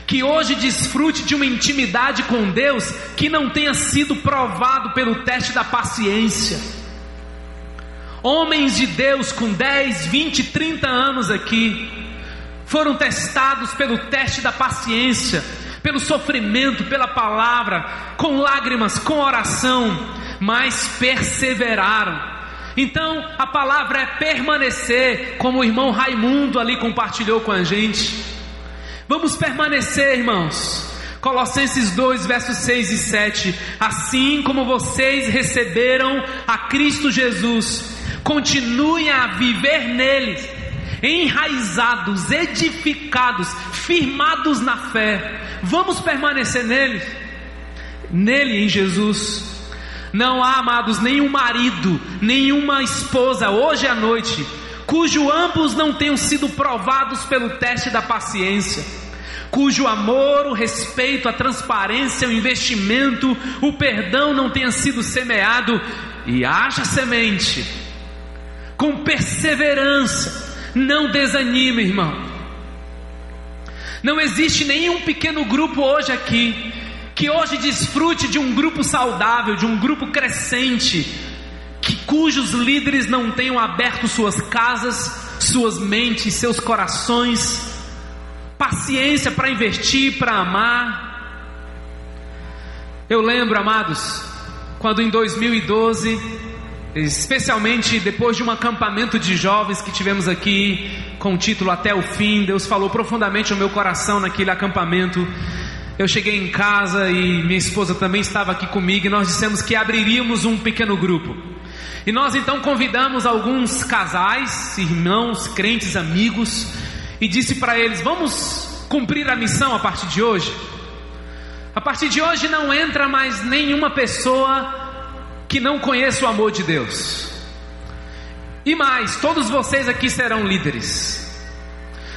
que hoje desfrute de uma intimidade com Deus que não tenha sido provado pelo teste da paciência. Homens de Deus com 10, 20, 30 anos aqui foram testados pelo teste da paciência, pelo sofrimento, pela palavra, com lágrimas, com oração, mas perseveraram. Então, a palavra é permanecer, como o irmão Raimundo ali compartilhou com a gente. Vamos permanecer, irmãos. Colossenses 2, versos 6 e 7. Assim como vocês receberam a Cristo Jesus, continuem a viver nele, enraizados, edificados, firmados na fé. Vamos permanecer nele, nele em Jesus. Não há, amados, nenhum marido, nenhuma esposa, hoje à noite, cujo ambos não tenham sido provados pelo teste da paciência, cujo amor, o respeito, a transparência, o investimento, o perdão não tenha sido semeado e haja semente, com perseverança, não desanime, irmão. Não existe nenhum pequeno grupo hoje aqui que hoje desfrute de um grupo saudável, de um grupo crescente, que cujos líderes não tenham aberto suas casas, suas mentes, seus corações, paciência para investir, para amar. Eu lembro, amados, quando em 2012, especialmente depois de um acampamento de jovens que tivemos aqui com o título Até o Fim, Deus falou profundamente ao meu coração naquele acampamento. Eu cheguei em casa e minha esposa também estava aqui comigo e nós dissemos que abriríamos um pequeno grupo. E nós então convidamos alguns casais, irmãos, crentes, amigos, e disse para eles: Vamos cumprir a missão a partir de hoje. A partir de hoje não entra mais nenhuma pessoa que não conheça o amor de Deus. E mais, todos vocês aqui serão líderes.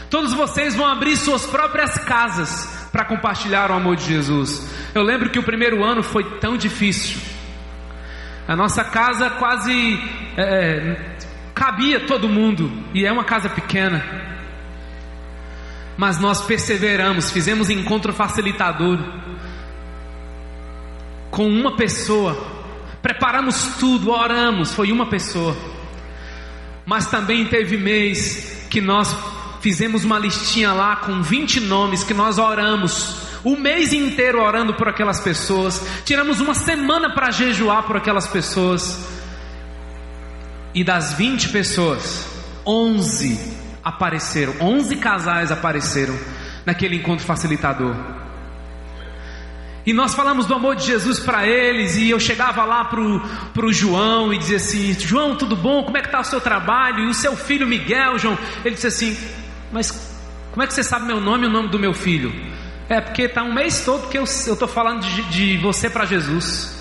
Todos vocês vão abrir suas próprias casas para compartilhar o amor de Jesus. Eu lembro que o primeiro ano foi tão difícil. A nossa casa quase é, cabia todo mundo, e é uma casa pequena. Mas nós perseveramos, fizemos encontro facilitador com uma pessoa, preparamos tudo, oramos, foi uma pessoa. Mas também teve mês que nós fizemos uma listinha lá com 20 nomes que nós oramos o mês inteiro orando por aquelas pessoas, tiramos uma semana para jejuar por aquelas pessoas. E das 20 pessoas, 11 apareceram, 11 casais apareceram naquele encontro facilitador. E nós falamos do amor de Jesus para eles, e eu chegava lá pro, pro João e dizia assim: João, tudo bom? Como é que está o seu trabalho? E o seu filho Miguel, João? Ele disse assim: Mas como é que você sabe meu nome e o nome do meu filho? É porque está um mês todo que eu estou falando de, de você para Jesus.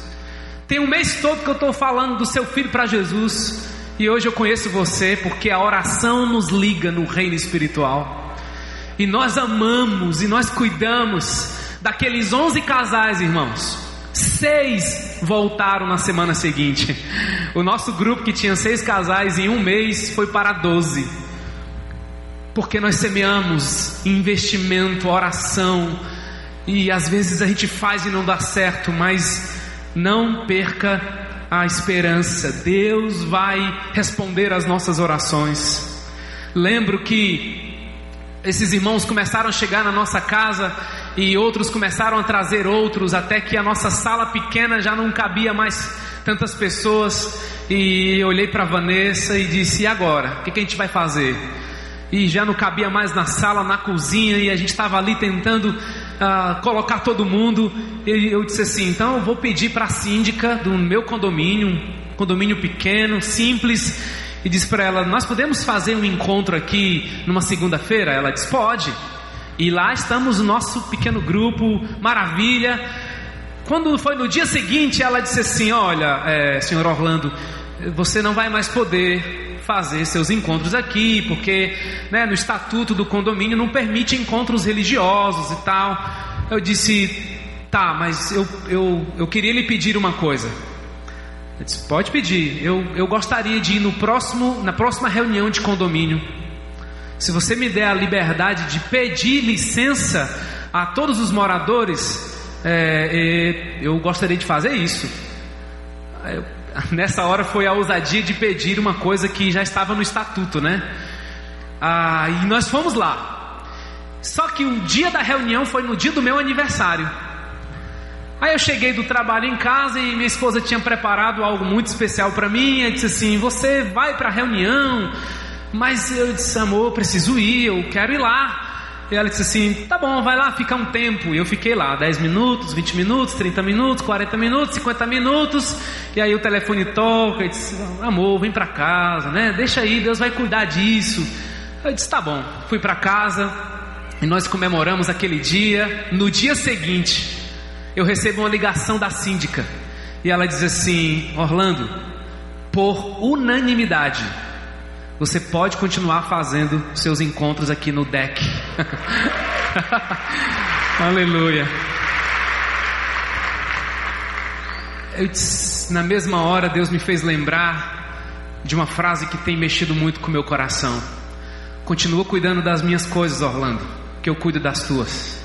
Tem um mês todo que eu estou falando do seu filho para Jesus. E hoje eu conheço você porque a oração nos liga no reino espiritual. E nós amamos e nós cuidamos Daqueles 11 casais, irmãos, seis voltaram na semana seguinte. O nosso grupo que tinha seis casais em um mês foi para 12. Porque nós semeamos investimento, oração, e às vezes a gente faz e não dá certo, mas não perca a esperança. Deus vai responder às nossas orações. Lembro que esses irmãos começaram a chegar na nossa casa e outros começaram a trazer outros, até que a nossa sala pequena já não cabia mais tantas pessoas. E olhei para Vanessa e disse: E agora? O que, que a gente vai fazer? E já não cabia mais na sala, na cozinha, e a gente estava ali tentando uh, colocar todo mundo. E eu disse assim: Então eu vou pedir para a síndica do meu condomínio, um condomínio pequeno, simples, e disse para ela: Nós podemos fazer um encontro aqui numa segunda-feira? Ela disse: Pode. E lá estamos o nosso pequeno grupo, maravilha. Quando foi no dia seguinte, ela disse assim: Olha, é, senhor Orlando, você não vai mais poder fazer seus encontros aqui, porque né, no estatuto do condomínio não permite encontros religiosos e tal. Eu disse: Tá, mas eu, eu, eu queria lhe pedir uma coisa. Eu disse, Pode pedir. Eu, eu gostaria de ir no próximo, na próxima reunião de condomínio se você me der a liberdade de pedir licença a todos os moradores, é, é, eu gostaria de fazer isso. Eu, <laughs> nessa hora foi a ousadia de pedir uma coisa que já estava no estatuto, né? Ah, e nós fomos lá. Só que o dia da reunião foi no dia do meu aniversário. Aí eu cheguei do trabalho em casa e minha esposa tinha preparado algo muito especial para mim. Ela disse assim: Você vai para a reunião? Mas eu disse, amor, preciso ir, eu quero ir lá. E ela disse assim: tá bom, vai lá, fica um tempo. E eu fiquei lá, 10 minutos, 20 minutos, 30 minutos, 40 minutos, 50 minutos. E aí o telefone toca e disse: amor, vem para casa, né? Deixa aí, Deus vai cuidar disso. Eu disse: tá bom. Fui para casa e nós comemoramos aquele dia. No dia seguinte, eu recebo uma ligação da síndica. E ela diz assim: Orlando, por unanimidade você pode continuar fazendo seus encontros aqui no deck. <laughs> Aleluia. Eu, na mesma hora, Deus me fez lembrar de uma frase que tem mexido muito com meu coração. Continua cuidando das minhas coisas, Orlando, que eu cuido das tuas.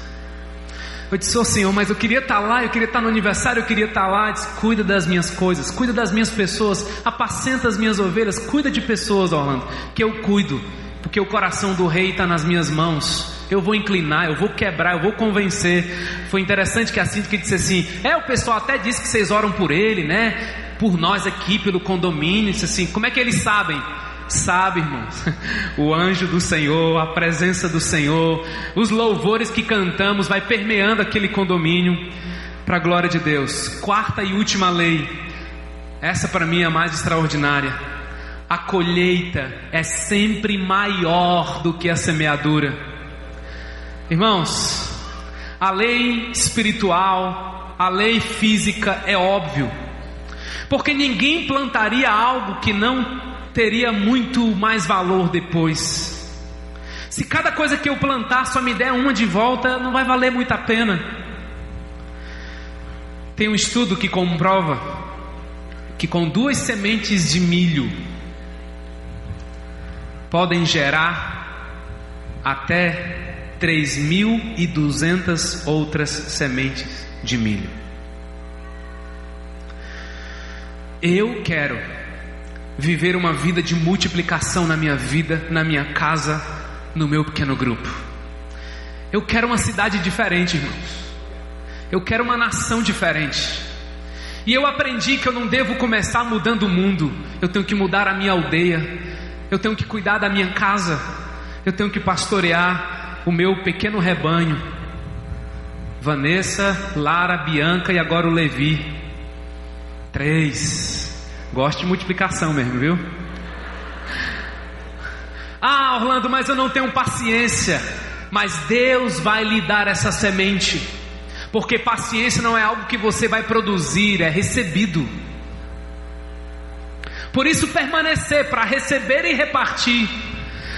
Eu disse, oh Senhor, mas eu queria estar lá, eu queria estar no aniversário, eu queria estar lá. Eu disse, cuida das minhas coisas, cuida das minhas pessoas, apacenta as minhas ovelhas, cuida de pessoas, Orlando, que eu cuido, porque o coração do rei está nas minhas mãos. Eu vou inclinar, eu vou quebrar, eu vou convencer. Foi interessante que a síndica disse assim: É, o pessoal até disse que vocês oram por ele, né? Por nós aqui, pelo condomínio. Disse assim: Como é que eles sabem? Sabe, irmãos, o anjo do Senhor, a presença do Senhor, os louvores que cantamos vai permeando aquele condomínio para a glória de Deus. Quarta e última lei, essa para mim é a mais extraordinária. A colheita é sempre maior do que a semeadura. Irmãos, a lei espiritual, a lei física é óbvio, porque ninguém plantaria algo que não teria muito mais valor depois. Se cada coisa que eu plantar só me der uma de volta, não vai valer muito a pena. Tem um estudo que comprova que com duas sementes de milho podem gerar até 3.200 outras sementes de milho. Eu quero viver uma vida de multiplicação na minha vida, na minha casa, no meu pequeno grupo. Eu quero uma cidade diferente, irmãos. Eu quero uma nação diferente. E eu aprendi que eu não devo começar mudando o mundo, eu tenho que mudar a minha aldeia, eu tenho que cuidar da minha casa, eu tenho que pastorear o meu pequeno rebanho. Vanessa, Lara, Bianca e agora o Levi. Três. Gosto de multiplicação mesmo, viu? Ah, Orlando, mas eu não tenho paciência. Mas Deus vai lhe dar essa semente. Porque paciência não é algo que você vai produzir, é recebido. Por isso, permanecer para receber e repartir.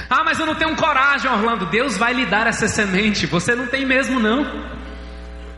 Ah, mas eu não tenho coragem, Orlando. Deus vai lhe dar essa semente. Você não tem mesmo, não.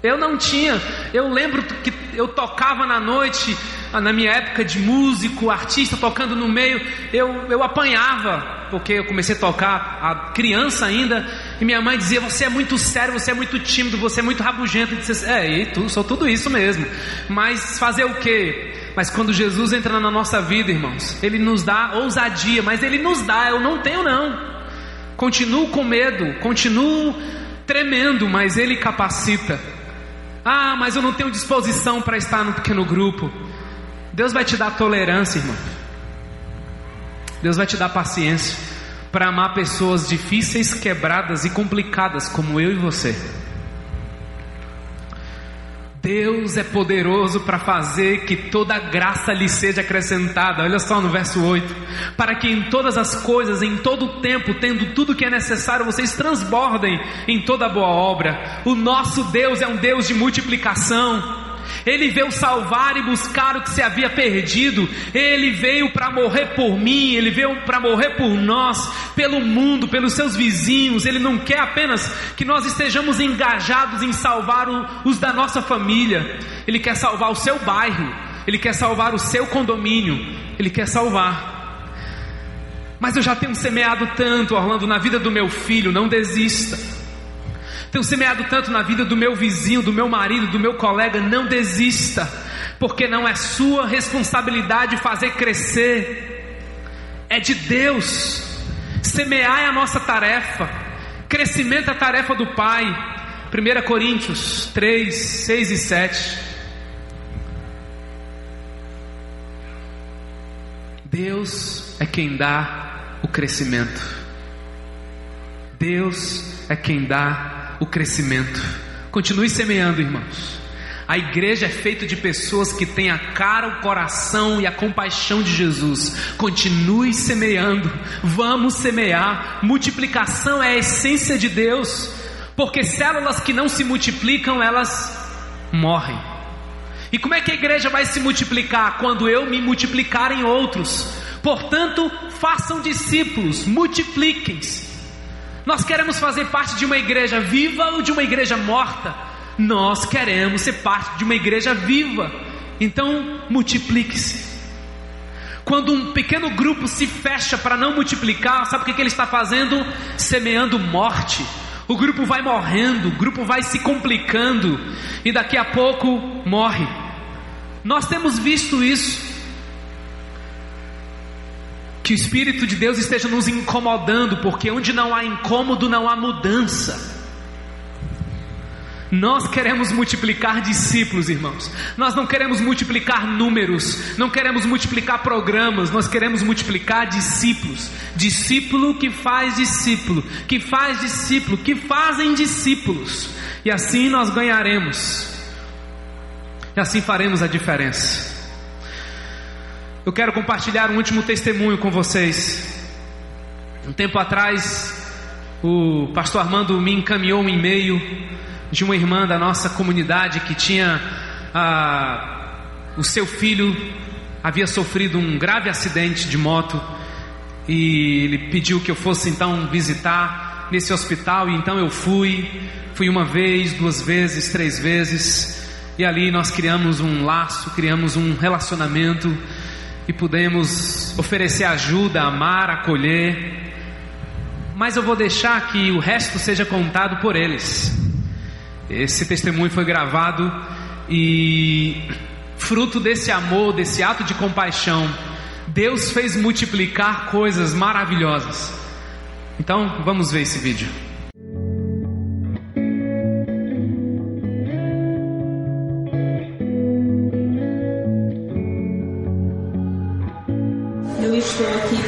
Eu não tinha. Eu lembro que eu tocava na noite, na minha época de músico, artista, tocando no meio. Eu, eu apanhava, porque eu comecei a tocar a criança ainda. E minha mãe dizia: Você é muito sério, você é muito tímido, você é muito rabugento. Eu disse, é, e tu, sou tudo isso mesmo. Mas fazer o quê? Mas quando Jesus entra na nossa vida, irmãos, Ele nos dá ousadia, mas Ele nos dá, eu não tenho não. Continuo com medo, continuo tremendo, mas Ele capacita. Ah, mas eu não tenho disposição para estar no pequeno grupo. Deus vai te dar tolerância, irmão. Deus vai te dar paciência para amar pessoas difíceis, quebradas e complicadas como eu e você. Deus é poderoso para fazer que toda graça lhe seja acrescentada. Olha só no verso 8: para que em todas as coisas, em todo o tempo, tendo tudo que é necessário, vocês transbordem em toda boa obra. O nosso Deus é um Deus de multiplicação. Ele veio salvar e buscar o que se havia perdido. Ele veio para morrer por mim, ele veio para morrer por nós, pelo mundo, pelos seus vizinhos. Ele não quer apenas que nós estejamos engajados em salvar os da nossa família. Ele quer salvar o seu bairro, ele quer salvar o seu condomínio, ele quer salvar. Mas eu já tenho semeado tanto, Orlando, na vida do meu filho, não desista. Tenho semeado tanto na vida do meu vizinho, do meu marido, do meu colega, não desista, porque não é sua responsabilidade fazer crescer, é de Deus. Semear é a nossa tarefa, crescimento é a tarefa do Pai. 1 Coríntios 3, 6 e 7. Deus é quem dá o crescimento. Deus é quem dá o crescimento. Continue semeando, irmãos. A igreja é feita de pessoas que têm a cara, o coração e a compaixão de Jesus. Continue semeando. Vamos semear. Multiplicação é a essência de Deus. Porque células que não se multiplicam, elas morrem. E como é que a igreja vai se multiplicar? Quando eu me multiplicar em outros. Portanto, façam discípulos, multipliquem-se. Nós queremos fazer parte de uma igreja viva ou de uma igreja morta? Nós queremos ser parte de uma igreja viva. Então, multiplique-se. Quando um pequeno grupo se fecha para não multiplicar, sabe o que, que ele está fazendo? Semeando morte. O grupo vai morrendo, o grupo vai se complicando e daqui a pouco morre. Nós temos visto isso. Que o Espírito de Deus esteja nos incomodando, porque onde não há incômodo, não há mudança. Nós queremos multiplicar discípulos, irmãos. Nós não queremos multiplicar números, não queremos multiplicar programas, nós queremos multiplicar discípulos. Discípulo que faz discípulo, que faz discípulo, que fazem discípulos. E assim nós ganharemos. E assim faremos a diferença. Eu quero compartilhar um último testemunho com vocês. Um tempo atrás, o pastor Armando me encaminhou um e-mail de uma irmã da nossa comunidade que tinha ah, o seu filho havia sofrido um grave acidente de moto e ele pediu que eu fosse então visitar nesse hospital. E então eu fui, fui uma vez, duas vezes, três vezes. E ali nós criamos um laço, criamos um relacionamento e pudemos oferecer ajuda, amar, acolher. Mas eu vou deixar que o resto seja contado por eles. Esse testemunho foi gravado e, fruto desse amor, desse ato de compaixão, Deus fez multiplicar coisas maravilhosas. Então, vamos ver esse vídeo.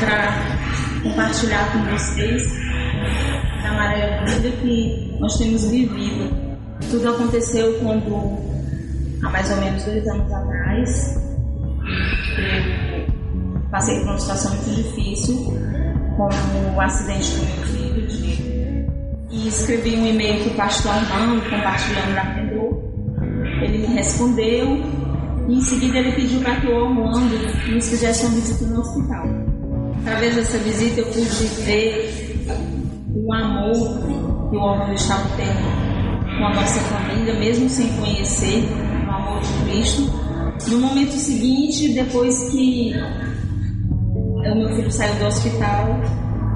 Para compartilhar com vocês a maravilha que nós temos vivido. Tudo aconteceu quando, há mais ou menos dois anos atrás, eu passei por uma situação muito difícil, com o acidente do meu filho, e escrevi um e-mail para o pastor Armando, compartilhando na Pendor. Ele me respondeu e em seguida ele pediu para que o Armando nos fizesse uma visita no hospital. Através dessa visita eu pude ver o amor que o Armando estava tendo com a nossa família, mesmo sem conhecer o amor de Cristo. No momento seguinte, depois que o meu filho saiu do hospital,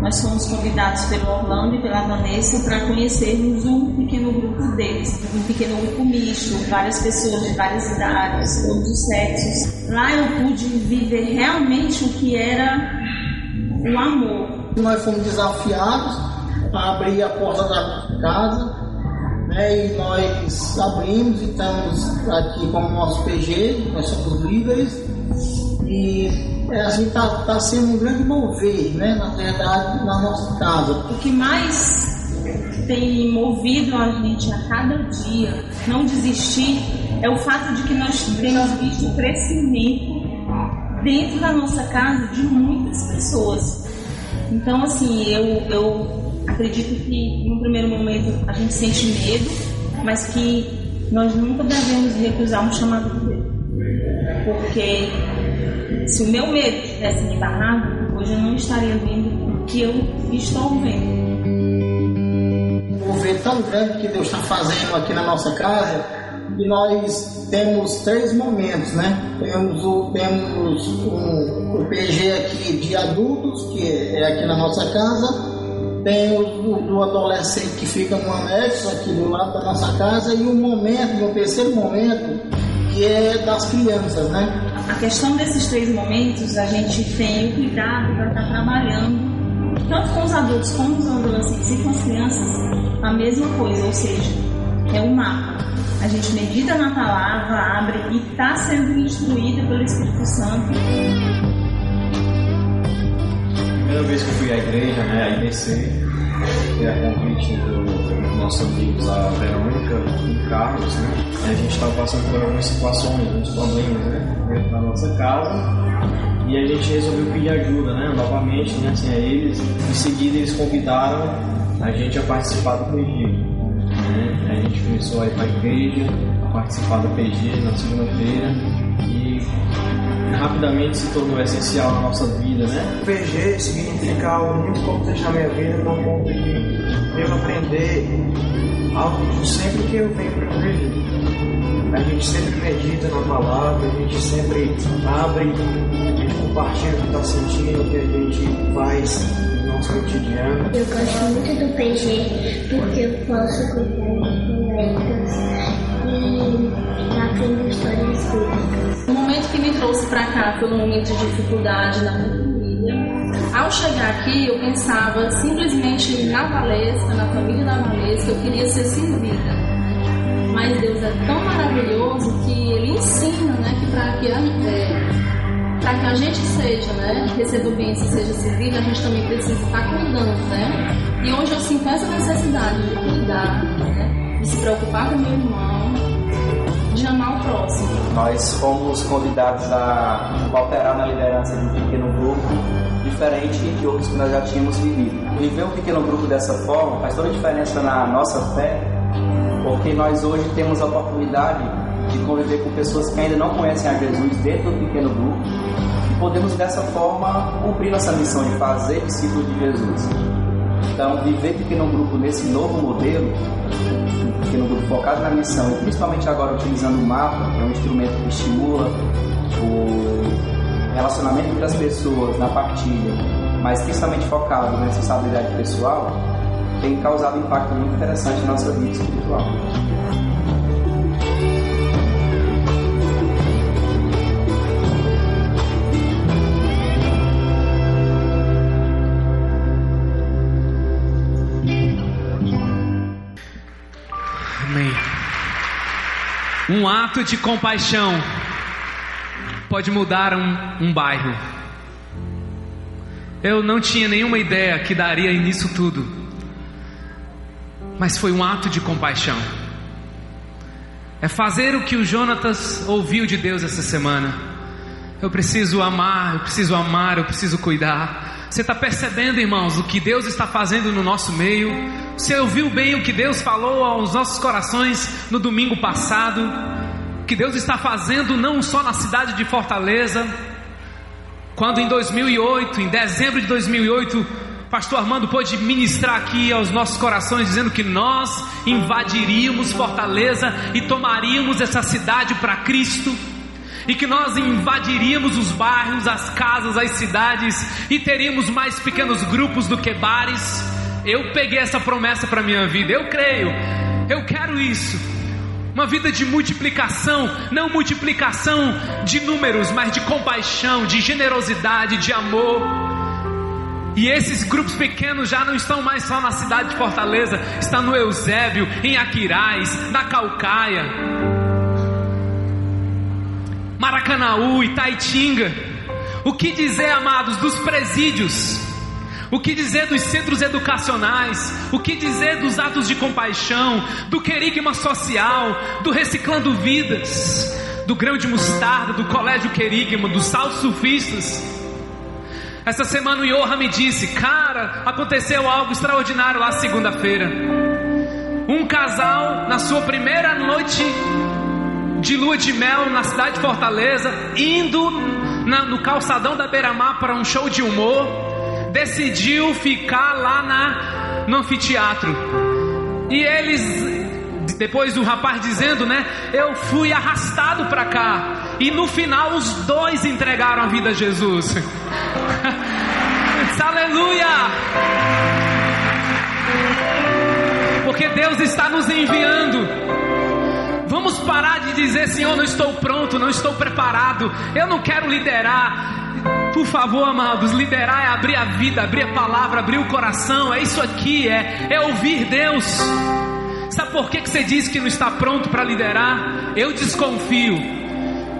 nós fomos convidados pelo Orlando e pela Vanessa para conhecermos um pequeno grupo deles, um pequeno grupo misto, várias pessoas de várias idades, todos os sexos. Lá eu pude viver realmente o que era o amor. Nós fomos desafiados a abrir a porta da casa, né, e nós abrimos e estamos aqui como nosso PG, nós somos líderes, e é, a gente está tá sendo um grande mover, né, na verdade, na nossa casa. O que mais tem movido a gente a cada dia não desistir é o fato de que nós temos visto o crescimento dentro da nossa casa de muitas pessoas. Então, assim, eu, eu acredito que no primeiro momento a gente sente medo, mas que nós nunca devemos recusar um chamado de Deus. Porque se o meu medo tivesse me barrado, hoje eu não estaria vendo o que eu estou vendo. Um mover tão grande que Deus está fazendo aqui na nossa casa, nós temos três momentos, né? Temos o, temos um, o PG aqui de adultos, que é aqui na nossa casa, tem o do adolescente que fica no anexo aqui do lado da nossa casa e um momento, no terceiro momento, que é das crianças, né? A questão desses três momentos, a gente tem o cuidado para estar trabalhando, tanto com os adultos como os adolescentes e com as crianças, a mesma coisa, ou seja, é um mapa. A gente medita na palavra, abre e está sendo instruída pelo Espírito Santo. Primeira vez que eu fui à igreja, né, a IBC, que é a convite dos nossos amigos, a Verônica e Carlos, né? A gente estava passando por algumas situações, alguns problemas, né? Dentro da nossa casa. E a gente resolveu pedir ajuda, né? Novamente, né? Assim, a eles. Em seguida, eles convidaram a gente a participar do PG. Né? A gente começou a ir para a igreja, a participar do PG na segunda-feira. E rapidamente se tornou essencial na nossa vida, né? PG significa algo muito importante na minha vida, no ponto de eu aprender algo sempre que eu venho para o PG. A gente sempre medita na palavra, a gente sempre abre, a gente compartilha o que está sentindo, o que a gente faz no nosso cotidiano. Eu gosto muito do PG porque eu posso cuidar de bonecas e aprendo histórias bíblicas. O momento que me trouxe para cá foi um momento de dificuldade na minha família. Ao chegar aqui, eu pensava simplesmente na Valesca, na família da Valesca, eu queria ser servida. Mas Deus é tão maravilhoso que Ele ensina né, que para que, é, que a gente seja, né, receba bênção seja servida, a gente também precisa estar cuidando. Né? E hoje eu sinto essa necessidade de cuidar, né, de se preocupar com meu irmão, de amar o próximo. Nós fomos convidados a cooperar na liderança de um pequeno grupo, diferente de outros que nós já tínhamos vivido. Viver um pequeno grupo dessa forma faz toda a diferença na nossa fé, porque nós hoje temos a oportunidade de conviver com pessoas que ainda não conhecem a Jesus dentro do pequeno grupo podemos dessa forma cumprir nossa missão de fazer discípulos de Jesus. Então, viver pequeno grupo nesse novo modelo pequeno grupo focado na missão e principalmente agora utilizando o mapa, que é um instrumento que estimula o relacionamento entre as pessoas na partilha, mas principalmente focado na responsabilidade pessoal, tem causado um impacto muito interessante na nossa vida espiritual. Um ato de compaixão pode mudar um, um bairro. Eu não tinha nenhuma ideia que daria nisso tudo, mas foi um ato de compaixão. É fazer o que o Jonatas ouviu de Deus essa semana. Eu preciso amar, eu preciso amar, eu preciso cuidar. Você está percebendo, irmãos, o que Deus está fazendo no nosso meio? Você ouviu bem o que Deus falou aos nossos corações no domingo passado? Que Deus está fazendo não só na cidade de Fortaleza, quando em 2008, em dezembro de 2008, Pastor Armando pôde ministrar aqui aos nossos corações, dizendo que nós invadiríamos Fortaleza e tomaríamos essa cidade para Cristo, e que nós invadiríamos os bairros, as casas, as cidades, e teríamos mais pequenos grupos do que bares. Eu peguei essa promessa para minha vida, eu creio, eu quero isso. Uma vida de multiplicação, não multiplicação de números, mas de compaixão, de generosidade, de amor. E esses grupos pequenos já não estão mais só na cidade de Fortaleza, está no Eusébio, em Aquiraz, na Calcaia, Maracanaú, Itaitinga. O que dizer, amados, dos presídios? O que dizer dos centros educacionais? O que dizer dos atos de compaixão? Do querigma social? Do reciclando vidas? Do grão de mostarda? Do colégio querigma? Dos saltos surfistas? Essa semana o Yoha me disse: Cara, aconteceu algo extraordinário lá segunda-feira. Um casal, na sua primeira noite de lua de mel na cidade de Fortaleza, indo na, no calçadão da Beira-Mar para um show de humor decidiu ficar lá na, no anfiteatro. E eles, depois do rapaz dizendo, né? Eu fui arrastado para cá. E no final os dois entregaram a vida a Jesus. <laughs> Aleluia! Porque Deus está nos enviando. Vamos parar de dizer, Senhor, não estou pronto, não estou preparado, eu não quero liderar. Por favor, amados, liderar é abrir a vida, abrir a palavra, abrir o coração. É isso aqui, é, é ouvir Deus. Sabe por que, que você diz que não está pronto para liderar? Eu desconfio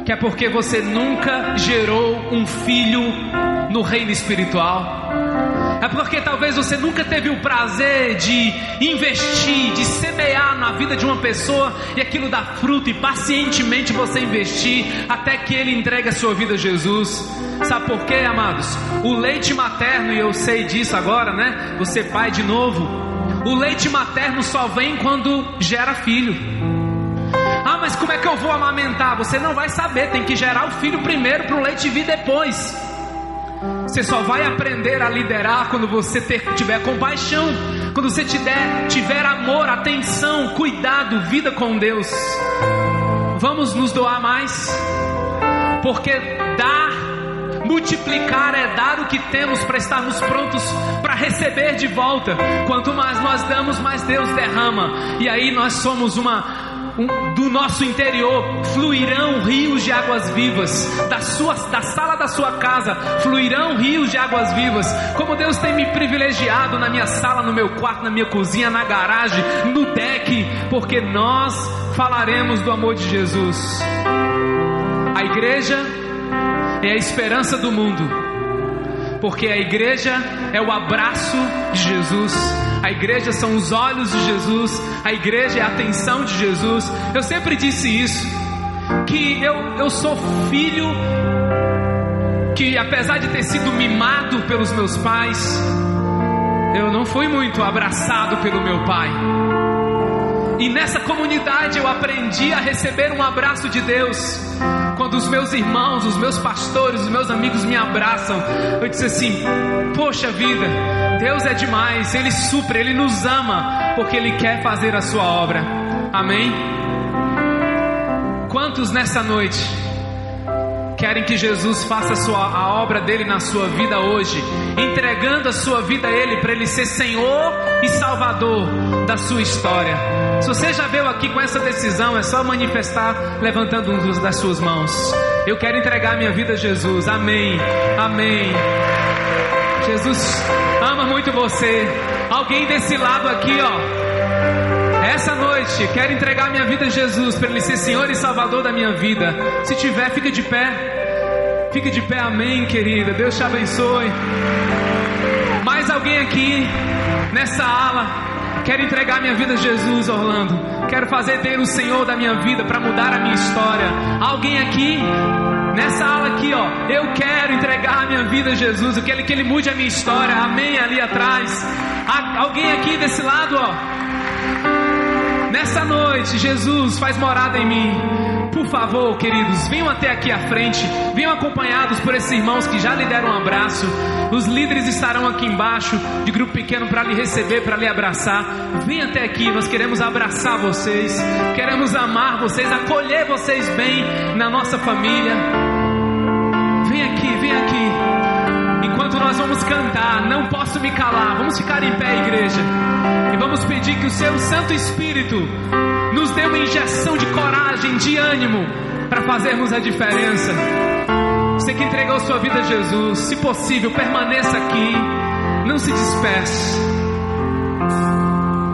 que é porque você nunca gerou um filho no reino espiritual. Porque talvez você nunca teve o prazer de investir, de semear na vida de uma pessoa e aquilo dá fruto e pacientemente você investir até que ele entregue a sua vida a Jesus. Sabe por quê, amados? O leite materno, e eu sei disso agora, né? Você pai de novo. O leite materno só vem quando gera filho. Ah, mas como é que eu vou amamentar? Você não vai saber, tem que gerar o filho primeiro para o leite vir depois. Você só vai aprender a liderar quando você ter, tiver compaixão, quando você tiver, tiver amor, atenção, cuidado, vida com Deus. Vamos nos doar mais, porque dar, multiplicar é dar o que temos para estarmos prontos para receber de volta. Quanto mais nós damos, mais Deus derrama, e aí nós somos uma do nosso interior fluirão rios de águas vivas, da, sua, da sala da sua casa fluirão rios de águas vivas. Como Deus tem me privilegiado na minha sala, no meu quarto, na minha cozinha, na garagem, no deck, porque nós falaremos do amor de Jesus. A igreja é a esperança do mundo, porque a igreja é o abraço de Jesus a igreja são os olhos de Jesus, a igreja é a atenção de Jesus. Eu sempre disse isso, que eu, eu sou filho que apesar de ter sido mimado pelos meus pais, eu não fui muito abraçado pelo meu pai. E nessa comunidade eu aprendi a receber um abraço de Deus. Quando os meus irmãos, os meus pastores, os meus amigos me abraçam, eu disse assim: Poxa vida, Deus é demais, Ele supre, Ele nos ama, porque Ele quer fazer a sua obra. Amém? Quantos nessa noite querem que Jesus faça a, sua, a obra dele na sua vida hoje, entregando a sua vida a Ele para Ele ser Senhor e Salvador da sua história. Se você já veio aqui com essa decisão, é só manifestar levantando um das suas mãos. Eu quero entregar minha vida a Jesus. Amém. Amém. Jesus ama muito você. Alguém desse lado aqui, ó. Essa noite, quero entregar minha vida a Jesus para Ele ser Senhor e Salvador da minha vida. Se tiver, fica de pé. Fique de pé, amém, querida. Deus te abençoe. Mais alguém aqui nessa ala quer entregar minha vida a Jesus, Orlando? Quero fazer dele o Senhor da minha vida para mudar a minha história. Alguém aqui nessa ala aqui, ó, eu quero entregar a minha vida a Jesus. Eu quero que ele mude a minha história. Amém ali atrás. Alguém aqui desse lado, ó. Nessa noite, Jesus faz morada em mim. Por favor, queridos, venham até aqui à frente, venham acompanhados por esses irmãos que já lhe deram um abraço. Os líderes estarão aqui embaixo, de grupo pequeno, para lhe receber, para lhe abraçar. Venham até aqui, nós queremos abraçar vocês, queremos amar vocês, acolher vocês bem na nossa família. Vem aqui, vem aqui. Nós vamos cantar, não posso me calar. Vamos ficar em pé, igreja. E vamos pedir que o seu Santo Espírito nos dê uma injeção de coragem, de ânimo, para fazermos a diferença. Você que entregou sua vida a Jesus, se possível, permaneça aqui, não se disperse.